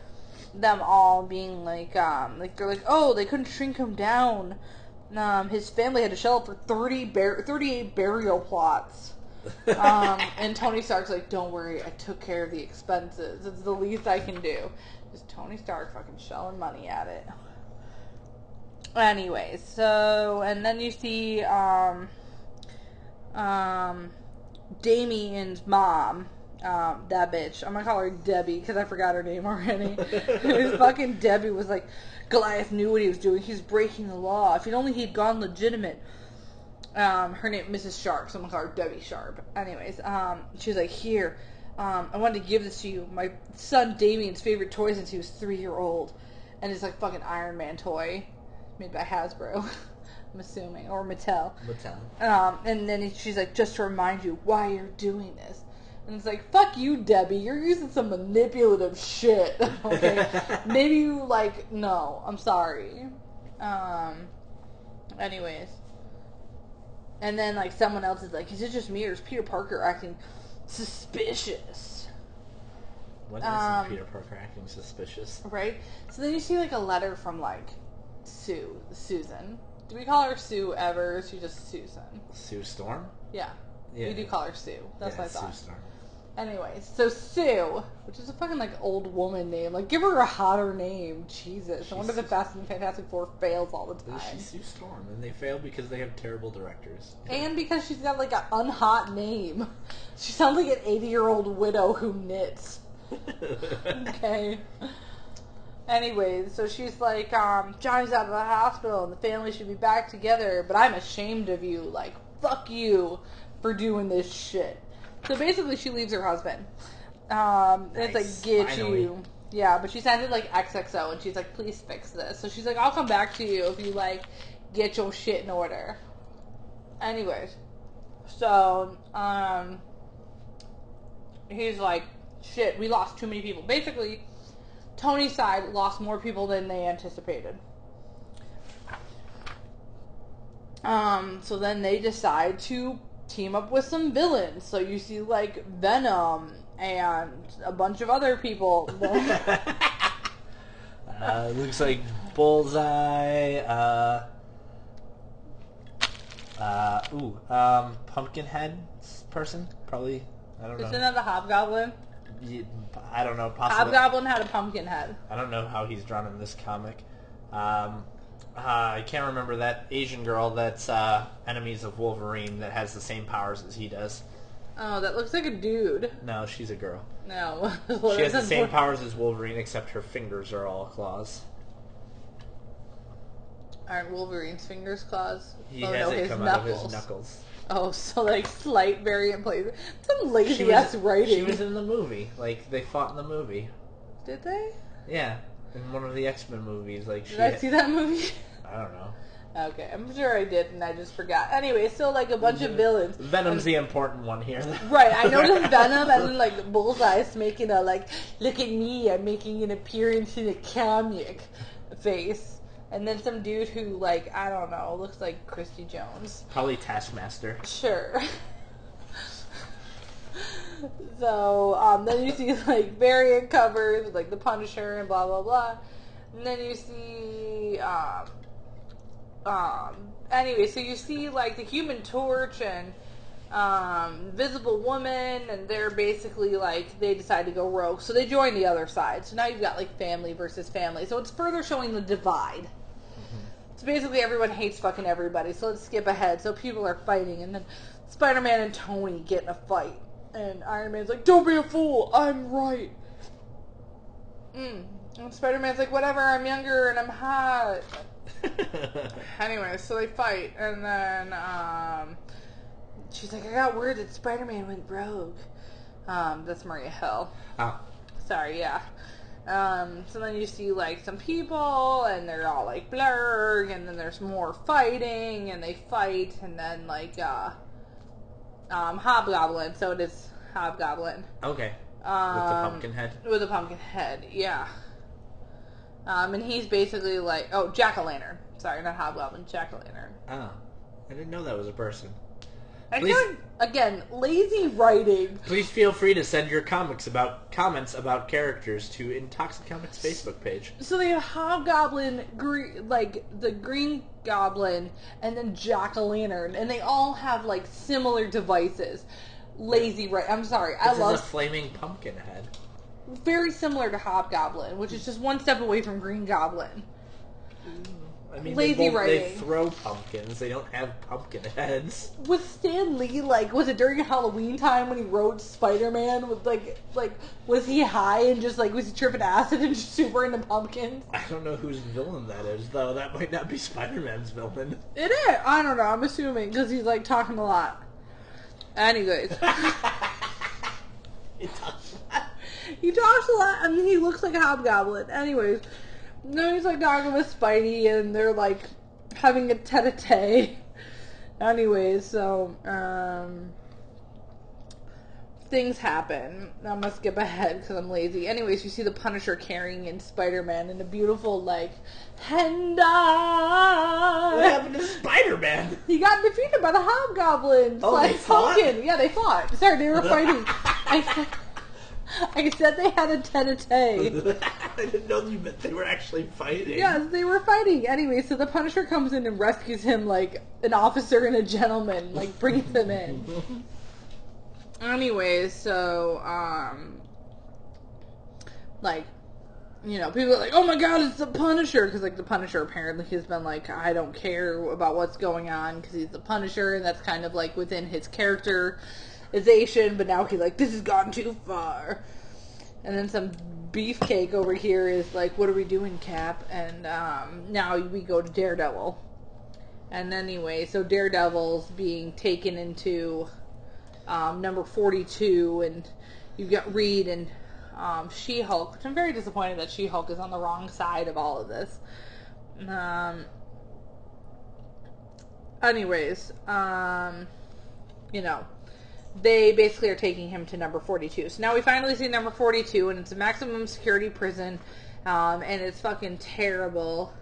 them all being like, um, like they're like, oh, they couldn't shrink him down. Um, his family had to shell out for 30 bar- 38 burial plots. um, and Tony Stark's like, don't worry, I took care of the expenses. It's the least I can do. Just Tony Stark fucking shelling money at it. Anyways, so and then you see um um Damien's mom, um, that bitch. I'm gonna call her Debbie because I forgot her name already. His fucking Debbie was like, Goliath knew what he was doing. He's breaking the law. If he'd only he'd gone legitimate. Um, her name Mrs. Sharpe, so I'm gonna call her Debbie Sharpe. Anyways, um, she was like, here, um, I wanted to give this to you. My son Damien's favorite toy since he was three year old, and it's like fucking Iron Man toy, made by Hasbro. I'm assuming, or Mattel.
Mattel.
Um, and then she's like, just to remind you why you're doing this. And it's like, fuck you, Debbie. You're using some manipulative shit. okay. Maybe you like, no, I'm sorry. Um, anyways. And then like someone else is like, is it just me or is Peter Parker acting suspicious?
When is
Um,
Peter Parker acting suspicious?
Right? So then you see like a letter from like Sue, Susan. Do we call her Sue ever? Or she just Susan?
Sue Storm?
Yeah.
Yeah.
We do call her Sue. That's
yeah,
what I thought.
Sue Storm.
Anyways, so Sue, which is a fucking like old woman name, like give her a hotter name. Jesus, I wonder if the Fast and Fantastic Four fails all the time.
She's Sue Storm, and they fail because they have terrible directors.
And because she's got like an unhot name. She sounds like an 80 year old widow who knits. Okay. Anyways, so she's like, um, Johnny's out of the hospital and the family should be back together, but I'm ashamed of you. Like, fuck you for doing this shit. So basically, she leaves her husband. Um, and it's like, get
Finally.
you. Yeah, but she sounded like XXO, and she's like, please fix this. So she's like, I'll come back to you if you, like, get your shit in order. Anyways, so, um, he's like, shit, we lost too many people. Basically, Tony's side lost more people than they anticipated. Um, so then they decide to team up with some villains. So you see like Venom and a bunch of other people.
Uh, looks like Bullseye. Uh, uh, ooh, um, Pumpkinhead person, probably. I don't
Isn't
know.
that the Hobgoblin?
I don't know. Possibly.
Hobgoblin had a pumpkin head.
I don't know how he's drawn in this comic. Um, uh, I can't remember that Asian girl that's uh, enemies of Wolverine that has the same powers as he does.
Oh, that looks like a dude.
No, she's a girl.
No.
She has the same powers as Wolverine, except her fingers are all claws.
Aren't Wolverine's fingers claws?
He
oh,
has
no,
it come
knuckles.
out of his knuckles.
Oh, so like slight variant plays. Some lazy
was-
ass writing.
She was in the movie. Like they fought in the movie.
Did they?
Yeah, in one of the X Men movies. Like she.
Did I see that movie?
I don't know.
Okay, I'm sure I did, and I just forgot. Anyway, so like a bunch of villains.
Venom's the important one here.
Right, I noticed Venom and then like Bullseye's making a like, look at me, I'm making an appearance in a comic face. And then some dude who like, I don't know, looks like Christy Jones.
Probably Taskmaster.
Sure. so, um, then you see like variant covers with like the Punisher and blah blah blah. And then you see um um anyway, so you see like the human torch and um Visible Woman and they're basically like they decide to go rogue. So they join the other side. So now you've got like family versus family. So it's further showing the divide. So basically, everyone hates fucking everybody. So let's skip ahead. So people are fighting, and then Spider-Man and Tony get in a fight, and Iron Man's like, "Don't be a fool. I'm right." Mm. And Spider-Man's like, "Whatever. I'm younger and I'm hot." Anyway, so they fight, and then um, she's like, "I got word that Spider-Man went rogue." Um, that's Maria Hill.
oh.
Sorry, yeah. Um, so then you see like some people and they're all like blurg and then there's more fighting and they fight and then like uh um Hobgoblin, so it is Hobgoblin.
Okay.
Um
With the pumpkin head.
With a pumpkin head, yeah. Um and he's basically like oh, Jack o' lantern. Sorry, not Hobgoblin, Jack o' lantern.
Oh. I didn't know that was a person.
I
Please-
again, lazy writing.
Please feel free to send your comics about comments about characters to Intoxicomics Facebook page.
So they have Hobgoblin, like the Green Goblin, and then Jack o' Lantern, and they all have like similar devices. Lazy, right? I'm sorry, I
This is a
love
flaming pumpkin head.
very similar to Hobgoblin, which is just one step away from Green Goblin.
I mean,
Lazy
they, both, they
writing.
throw pumpkins. They don't have pumpkin heads.
Was Stan Lee like? Was it during Halloween time when he wrote Spider Man? With like, like was he high and just like was he tripping acid and just super into pumpkins?
I don't know whose villain that is, though. That might not be Spider-Man's villain.
It is. I don't know. I'm assuming because he's like talking a lot. Anyways.
It does.
He talks a lot. I mean, he looks like a hobgoblin. Anyways, no, he's like talking with Spidey, and they're like having a tete-a-tete. Anyways, so um, things happen. I'm gonna skip ahead because I'm lazy. Anyways, you see the Punisher carrying in Spider-Man in a beautiful like Henda.
What happened to Spider-Man?
He got defeated by the hobgoblins.
Oh,
like
they fought?
pumpkin. Yeah, they fought. Sorry, they were fighting. I I said they had a tete-a-tete.
I didn't know you meant they were actually fighting.
Yes, they were fighting. Anyway, so the Punisher comes in and rescues him like an officer and a gentleman, like brings him in. anyways, so um, like, you know, people are like, "Oh my God, it's the Punisher," because like the Punisher apparently has been like, "I don't care about what's going on" because he's the Punisher, and that's kind of like within his characterization. But now he's like, "This has gone too far," and then some beefcake over here is like, "What are we doing, Cap?" And um, now we go to Daredevil. And anyway, so Daredevil's being taken into um, number 42, and you've got Reed and um, She Hulk, which I'm very disappointed that She Hulk is on the wrong side of all of this. Um, anyways, um, you know, they basically are taking him to number 42. So now we finally see number 42, and it's a maximum security prison, um, and it's fucking terrible.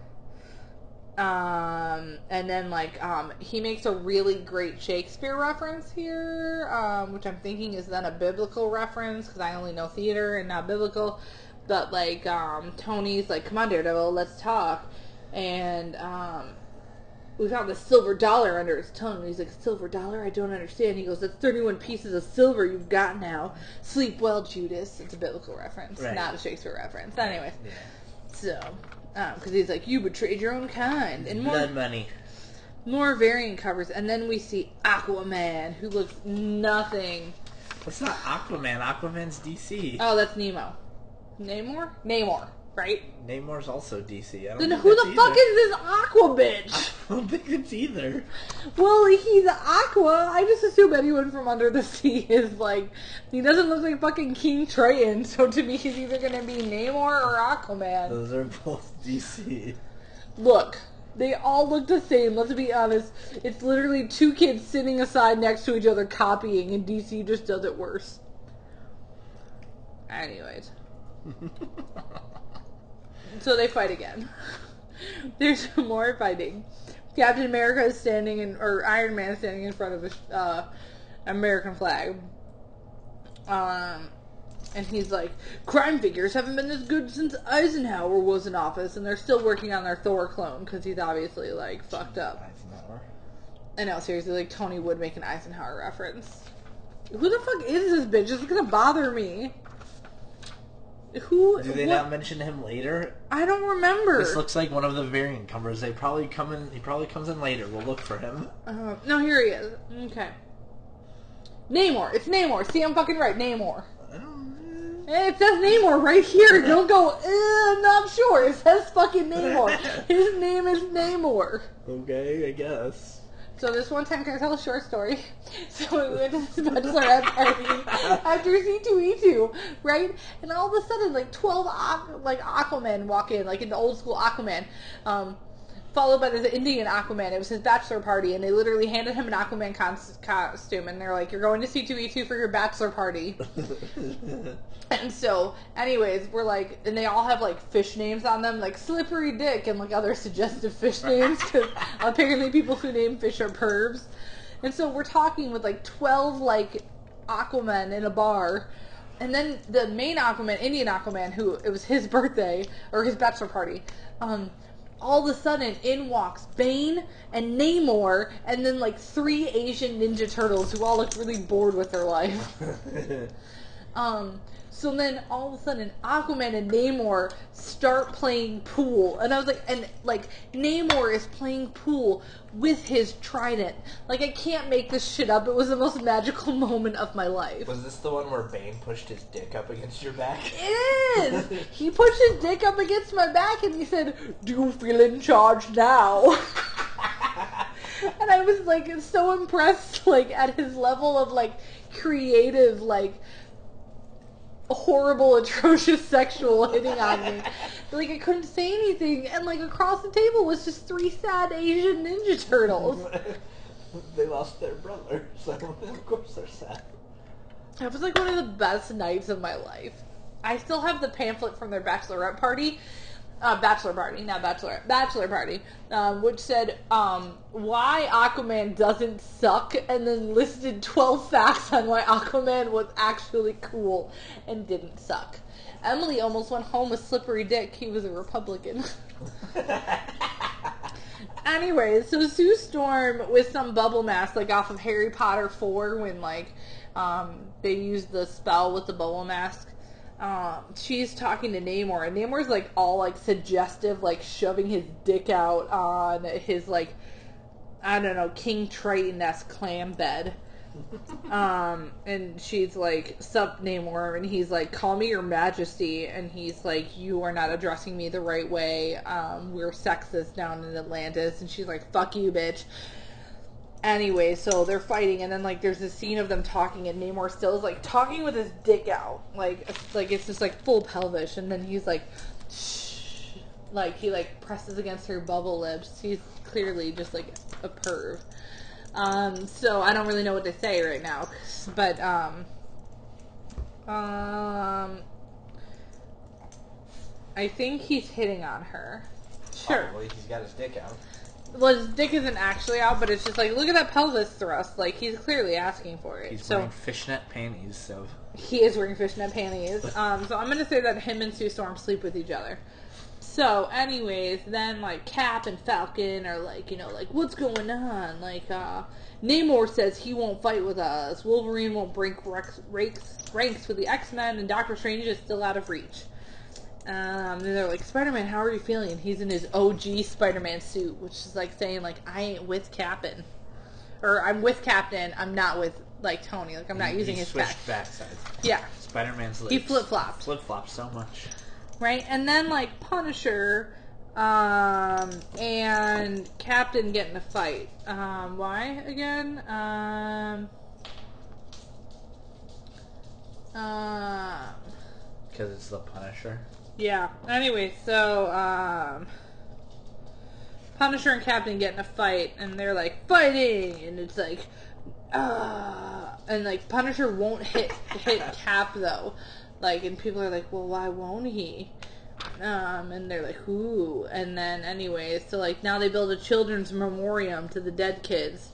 Um, and then like um, he makes a really great Shakespeare reference here, um, which I'm thinking is then a biblical reference because I only know theater and not biblical. But like um, Tony's like, "Come on, Daredevil, let's talk," and um, we found the silver dollar under his tongue. He's like, "Silver dollar? I don't understand." He goes, "That's 31 pieces of silver you've got now. Sleep well, Judas." It's a biblical reference,
Right.
not a Shakespeare reference. Anyways,
Yeah.
so um, because he's like, "You betrayed your own kind," and more
Blood money.
more variant covers, and then we see Aquaman, who looks nothing.
It's not Aquaman. Aquaman's DC.
Oh, that's Nemo. Namor? Namor, right?
Namor's also DC. I don't
Then who the
that's
fuck is this Aqua bitch?
I don't think it's either.
well, he's Aqua. I just assume anyone from under the sea is like. He doesn't look like fucking King Triton, so to me, he's either gonna be Namor or Aquaman.
Those are both DC.
Look, they all look the same. Let's be honest. It's literally two kids sitting aside next to each other copying, and DC just does it worse. Anyways. So they fight again. There's more fighting. Captain America is standing in, or Iron Man is standing in front of a uh, American flag. Um, and he's like, crime figures haven't been this good since Eisenhower was in office, and they're still working on their Thor clone because he's obviously like fucked up.
Eisenhower.
I know, seriously, like Tony would make an Eisenhower reference. Who the fuck is this bitch? It's gonna bother me. Who?
Do they
what-
not mention him later?
I don't remember.
This looks like one of the variant covers. They probably come in. He probably comes in later. We'll look for him.
Uh, no, here he is. Okay. Namor. It's Namor. See, I'm fucking right. Namor.
I don't.
Eh, It says Namor right here. Don't go, eh, I'm not sure. It says fucking Namor. His name is Namor.
Okay, I guess.
So this one time, can I tell a short story? So we went to this bachelorette party after C2E2, right? And all of a sudden, like 12 Aqu- like Aquaman walk in, like in the old school Aquaman, um, followed by this Indian Aquaman. It was his bachelor party, and they literally handed him an Aquaman cons- costume, and they're like, "You're going to C2E2 for your bachelor party." And so, anyways, we're like, and they all have like fish names on them, like Slippery Dick and like other suggestive fish names, because apparently people who name fish are pervs. And so we're talking with like 12 like Aquaman in a bar. And then the main Aquaman, Indian Aquaman, who it was his birthday or his bachelor party, um, all of a sudden in walks Bane and Namor, and then like three Asian Ninja Turtles who all looked really bored with their life. Um, so then all of a sudden, Aquaman and Namor start playing pool, and I was like, and like Namor is playing pool with his trident. Like I can't make this shit up. It was the most magical moment of my life.
Was this the one where Bane pushed his dick up against your back?
It is. he pushed his dick up against my back, and he said, "Do you feel in charge now?" and I was like so impressed, like at his level of like creative, like horrible, atrocious sexual hitting on me. Like I couldn't say anything, and like across the table was just three sad Asian Ninja Turtles.
they lost their brother, so of course they're sad.
That was like one of the best nights of my life. I still have the pamphlet from their bachelorette party, uh, bachelor party, not bachelorette, bachelor party, um, which said um, why Aquaman doesn't suck, and then listed twelve facts on why Aquaman was actually cool and didn't suck. Emily almost went home with slippery dick. He was a Republican. Anyways, so Sue Storm with some bubble mask, like off of Harry Potter 4 when like um, they used the spell with the bubble mask. Um, she's talking to Namor, and Namor's like all like suggestive, like shoving his dick out on his like I don't know King Triton esque clam bed. Um, and she's like, "Sup, Namor?" And he's like, "Call me your Majesty." And he's like, "You are not addressing me the right way. Um, we're sexist down in Atlantis." And she's like, "Fuck you, bitch." Anyway, so they're fighting, and then like there's a scene of them talking, and Namor still is like talking with his dick out, like it's, like it's just like full pelvis, and then he's like, shh, like he like presses against her bubble lips. He's clearly just like a perv. Um, so I don't really know what to say right now, but um, um, I think he's hitting on her. Sure.
Probably he's got his dick out.
Well, his dick isn't actually out, but it's just like, look at that pelvis thrust. Like he's clearly asking for it.
He's
so
wearing fishnet panties, so
he is wearing fishnet panties. Um, so I'm gonna say that him and Sue Storm sleep with each other. So, anyways, then like Cap and Falcon are like, you know, like what's going on? Like, uh, Namor says he won't fight with us. Wolverine won't break ranks, with the X Men, and Doctor Strange is still out of reach. Um, and they're like, Spider Man, how are you feeling? And he's in his OG Spider Man suit, which is like saying like I ain't with Captain, or I'm with Captain. I'm not with like Tony. Like I'm not using
he
his
switched
back.
backsides.
Yeah,
Spider-Man's like
he flip flopped.
flip flops so much.
right? And then like Punisher um, and Captain get in a fight. Um, why again? Um, um,
Because it's the Punisher.
Yeah. Anyway, so um, Punisher and Captain get in a fight, and they're like fighting, and it's like, uh, and like Punisher won't hit hit Cap though, like, and people are like, well, why won't he? Um, and they're like, ooh, and then anyway, so like now they build a children's memoriam to the dead kids,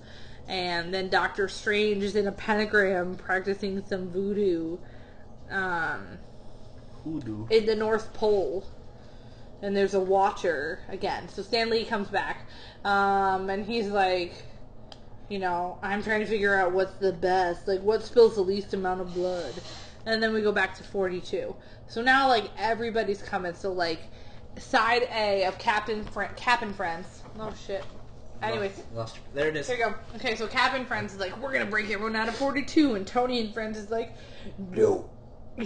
and then Doctor Strange is in a pentagram practicing some voodoo. Um,
Hoodoo.
in the North Pole. And there's a watcher again. So Stan Lee comes back. Um, and he's like, you know, I'm trying to figure out what's the best. Like, what spills the least amount of blood. And then we go back to 42. So now, like, everybody's coming. So, like, side A of Captain Fr- Cap and Friends. Oh, shit. Anyways.
Lost- lost- there it is.
There you go. Okay, so Cap and Friends is like, we're gonna break everyone out of 42, and Tony and Friends is like, no.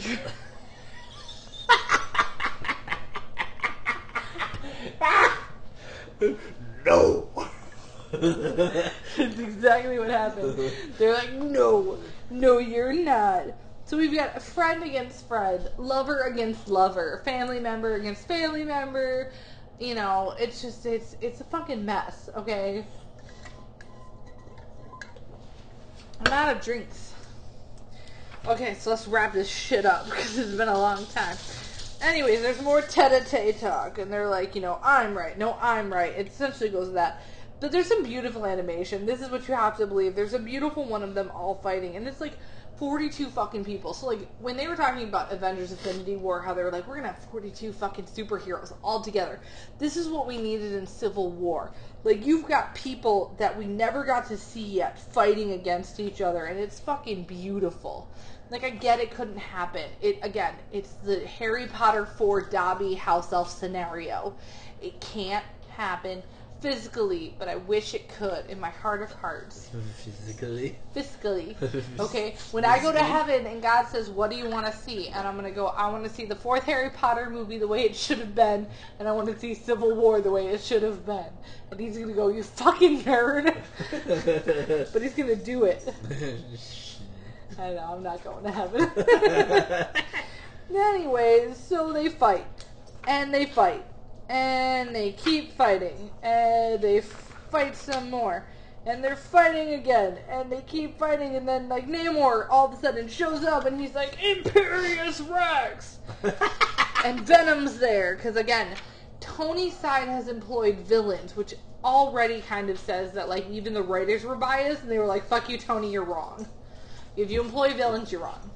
No.
That's exactly what happened. They're like, no, no, you're not. So we've got friend against friend, lover against lover, family member against family member. You know, it's just it's it's a fucking mess. Okay. I'm out of drinks. Okay, so let's wrap this shit up because it's been a long time. Anyways, there's more tete-a-tete talk, and they're like, you know, I'm right. No, I'm right. It essentially goes to that. But there's some beautiful animation. This is what you have to believe. There's a beautiful one of them all fighting, and it's like 42 fucking people. So like when they were talking about Avengers Infinity War, how they were like, we're gonna have 42 fucking superheroes all together. This is what we needed in Civil War. Like you've got people that we never got to see yet fighting against each other, and it's fucking beautiful. Like I get it couldn't happen. It again, it's the Harry Potter 4 Dobby house elf scenario. It can't happen physically, but I wish it could in my heart of hearts.
Physically.
Fiscally. Okay? When I go to heaven and God says, What do you want to see? And I'm going to go, I want to see the fourth Harry Potter movie the way it should have been, and I want to see Civil War the way it should have been. And he's going to go, You fucking nerd. but he's going to do it. I know, I'm not going to heaven. Anyways, so they fight. And they fight. And they keep fighting. And they fight some more. And they're fighting again. And they keep fighting. And then, like, Namor all of a sudden shows up and he's like, Imperious Rex! and Venom's there. Because, again, Tony's side has employed villains, which already kind of says that, like, even the writers were biased. And they were like, fuck you, Tony, you're wrong. If you employ villains, you're wrong.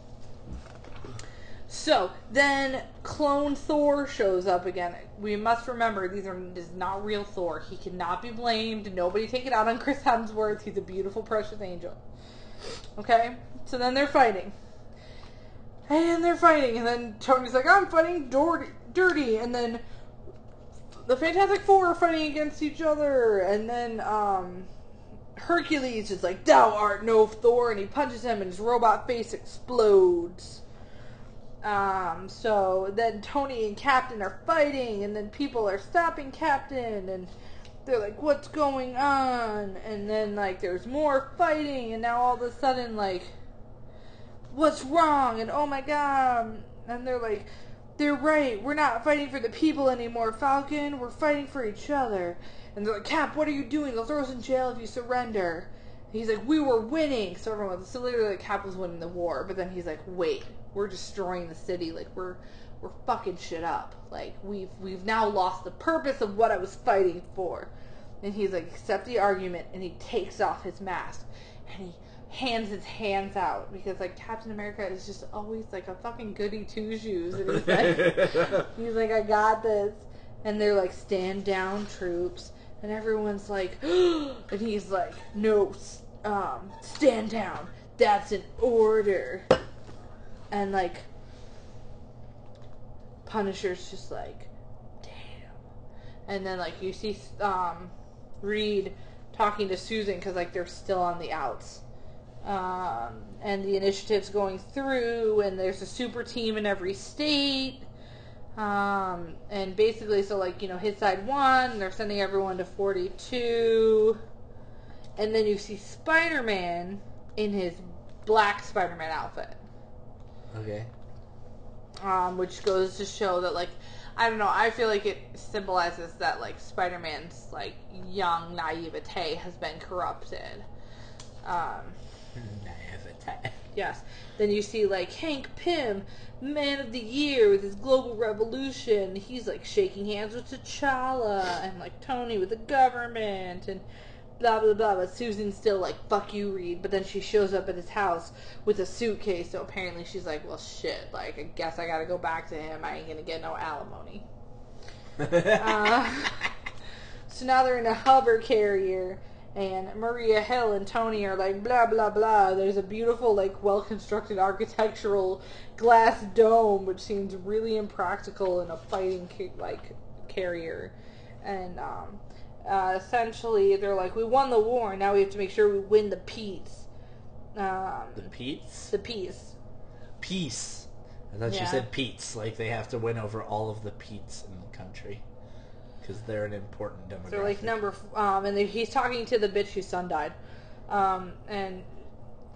So then clone Thor shows up again. We must remember these are this is not real Thor. He cannot be blamed. Nobody take it out on Chris Hemsworth. He's a beautiful, precious angel. Okay? So then they're fighting. And they're fighting, and then Tony's like, I'm fighting dirty, dirty, and then the Fantastic Four are fighting against each other, and then um, Hercules is like, "Thou art no Thor," and he punches him, and his robot face explodes. Um, so then Tony and Captain are fighting, and then people are stopping Captain, and they're like, "What's going on?" And then like there's more fighting, and now all of a sudden like, "What's wrong?" And oh my god, and they're like, "They're right. We're not fighting for the people anymore, Falcon. We're fighting for each other." And they're like, "Cap, what are you doing? They'll throw us in jail if you surrender." And he's like, "We were winning." So everyone was so literally like Cap was winning the war, but then he's like, "Wait, we're destroying the city. Like we're." We're fucking shit up. Like we've we've now lost the purpose of what I was fighting for. And he's like, accept the argument, and he takes off his mask, and he hands his hands out because like Captain America is just always like a fucking goody two shoes, and he's like, he's like, I got this, and they're like, stand down, troops, and everyone's like, and he's like, no, um, stand down, that's an order, and like, Punisher's just like, damn. And then like you see um, Reed talking to Susan because like they're still on the outs. Um, and the initiative's going through, and there's a super team in every state. Um, and basically, so like you know, his side won. They're sending everyone to 42, and then you see Spider-Man in his black Spider-Man outfit
Okay.
um, which goes to show that like I don't know. I feel like it symbolizes that like Spider-Man's like young naivete has been corrupted. Um,
Naivete.
yes. Then you see like Hank Pym, Man of the Year with his global revolution. He's like shaking hands with T'Challa and like Tony with the government and blah blah blah. But Susan's still like fuck you, Reed. But then she shows up at his house with a suitcase. So apparently she's like, well shit. Like I guess I gotta go back to him. I ain't gonna get no alimony. Uh, so now they're in a hover carrier, and Maria Hill and Tony are like blah blah blah. There's a beautiful, like, well constructed architectural glass dome, which seems really impractical in a fighting ca- like carrier, and um, uh, essentially they're like, we won the war, now we have to make sure we win the peace. Um,
the peace.
the peace.
Peace. I thought
Yeah.
you said Pete's. Like they have to win over all of the Pete's in the country. Because they're an important demographic.
They're like number, um, and he's talking to the bitch whose son died, um, and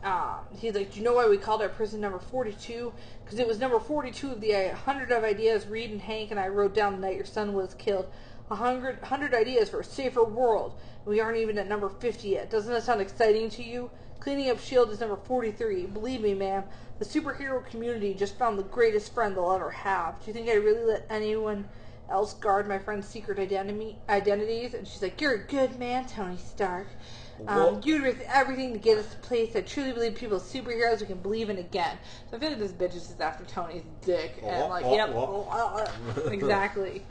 um, he's like, "Do you know why we called our prison number forty-two? Because it was number forty-two of the uh, hundred of ideas Reed and Hank and I wrote down the night your son was killed. A hundred, hundred ideas for a safer world. We aren't even at number fifty yet. Doesn't that sound exciting to you? Cleaning up Shield is number forty-three. Believe me, ma'am, the superhero community just found the greatest friend they'll ever have. Do you think I really let anyone?" Else guard my friend's secret identity identities and she's like you're a good man tony stark. Um,
Whoa.
you risk everything to get us to a place i truly believe people are superheroes we can believe in again. So i feel like this bitch is just after tony's dick and like yep exactly.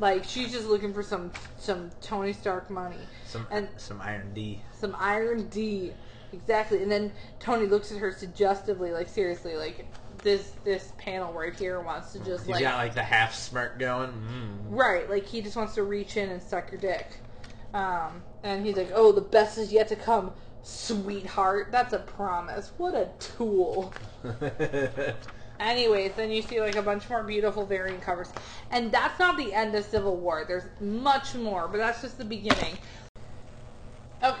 Like she's just looking for some some tony stark money.
Some
and
some Iron D.
some iron d. Exactly. And then tony looks at her suggestively like seriously like this this panel right here wants to just
He's
like
got like the half smirk going. Mm.
Right, like he just wants to reach in and suck your dick. Um, and he's like, "Oh, the best is yet to come, sweetheart." That's a promise. What a tool. Anyways, then you see like a bunch more beautiful variant covers, and that's not the end of Civil War. There's much more, but that's just the beginning. Okay.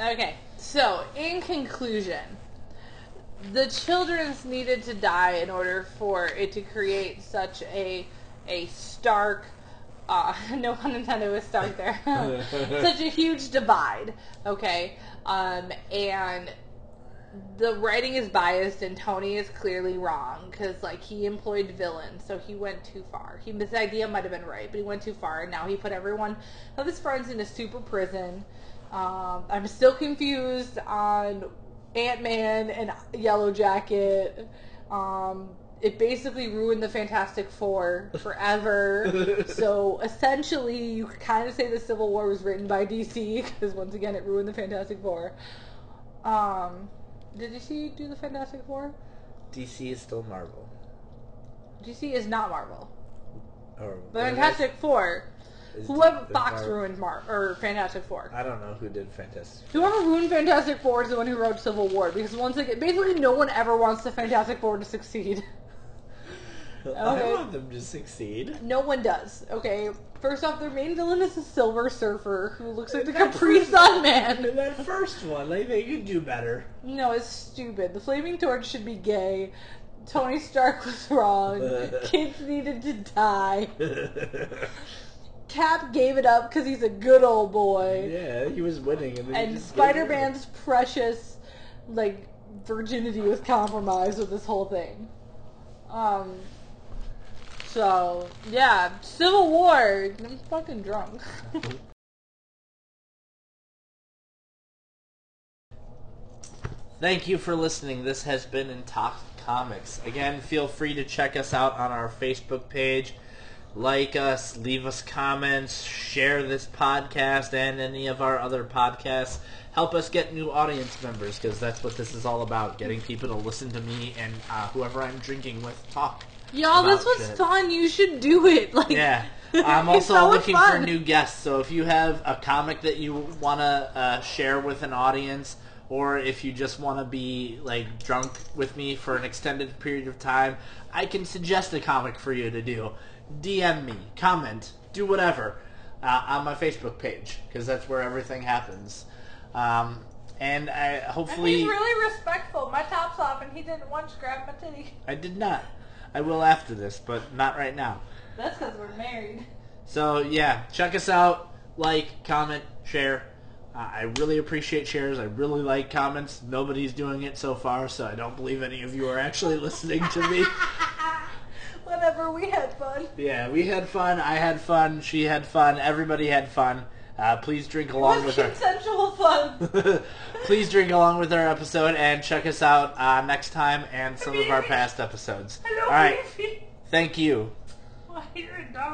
Okay. So, in conclusion, the children's needed to die in order for it to create such a a stark uh, no pun intended with stark there. Such a huge divide okay? Um, and the writing is biased and tony is clearly wrong because like he employed villains so he went too far. He his idea might have been right but he went too far and now he put everyone of his friends in a super prison. Um, i'm still confused on ant-man and Yellowjacket um, it basically ruined the Fantastic Four forever. so essentially, you could kind of say the Civil War was written by DC because once again, it ruined the Fantastic Four. Um, did DC do the Fantastic Four?
DC is still Marvel.
DC is not Marvel.
Or
The Fantastic Four. Whoever Fox ruined Mar or Fantastic Four.
I don't know who did Fantastic.
Whoever ruined Fantastic Four is the one who wrote Civil War because once again, basically no one ever wants the Fantastic Four to succeed.
I want them to succeed.
No one does. Okay, first off, their main villain is a Silver Surfer who looks like the
That
Capri Sun Man.
That first one, like they could do better.
No, it's stupid. The Flaming Torch should be gay. Tony Stark was wrong. Kids needed to die. Cap gave it up because he's a good old boy.
yeah, he was winning, and,
and Spider Man's precious, like, virginity was compromised with this whole thing. Um. So yeah, Civil War. I'm fucking drunk.
Thank you for listening. This has been Intoxicomics. Again, feel free to check us out on our Facebook page. Like us, leave us comments, share this podcast and any of our other podcasts. Help us get new audience members because that's what this is all about getting people to listen to me and uh, whoever I'm drinking with talk.
Y'all, this was
shit.
fun. You should do it. Like,
Yeah. I'm also
so
looking for new guests. So if you have a comic that you want to uh, share with an audience, or if you just want to be like drunk with me for an extended period of time, I can suggest a comic for you to do. DM me, comment, do whatever uh, on my Facebook page because that's where everything happens. Um, and I
And
hopefully
he's really respectful. My top's off, and he didn't once grab my titty.
I did not. I will after this, but not right now.
That's because we're married.
So yeah, check us out. Like, comment, share. Uh, I really appreciate shares. I really like comments. Nobody's doing it so far, so I don't believe any of you are actually listening to me.
Whatever, we had fun.
Yeah, we had fun. I had fun. She had fun. Everybody had fun. Uh, please drink along with
consensual fun.
please drink along with our episode and check us out uh, next time and some of our past episodes. All right, thank you.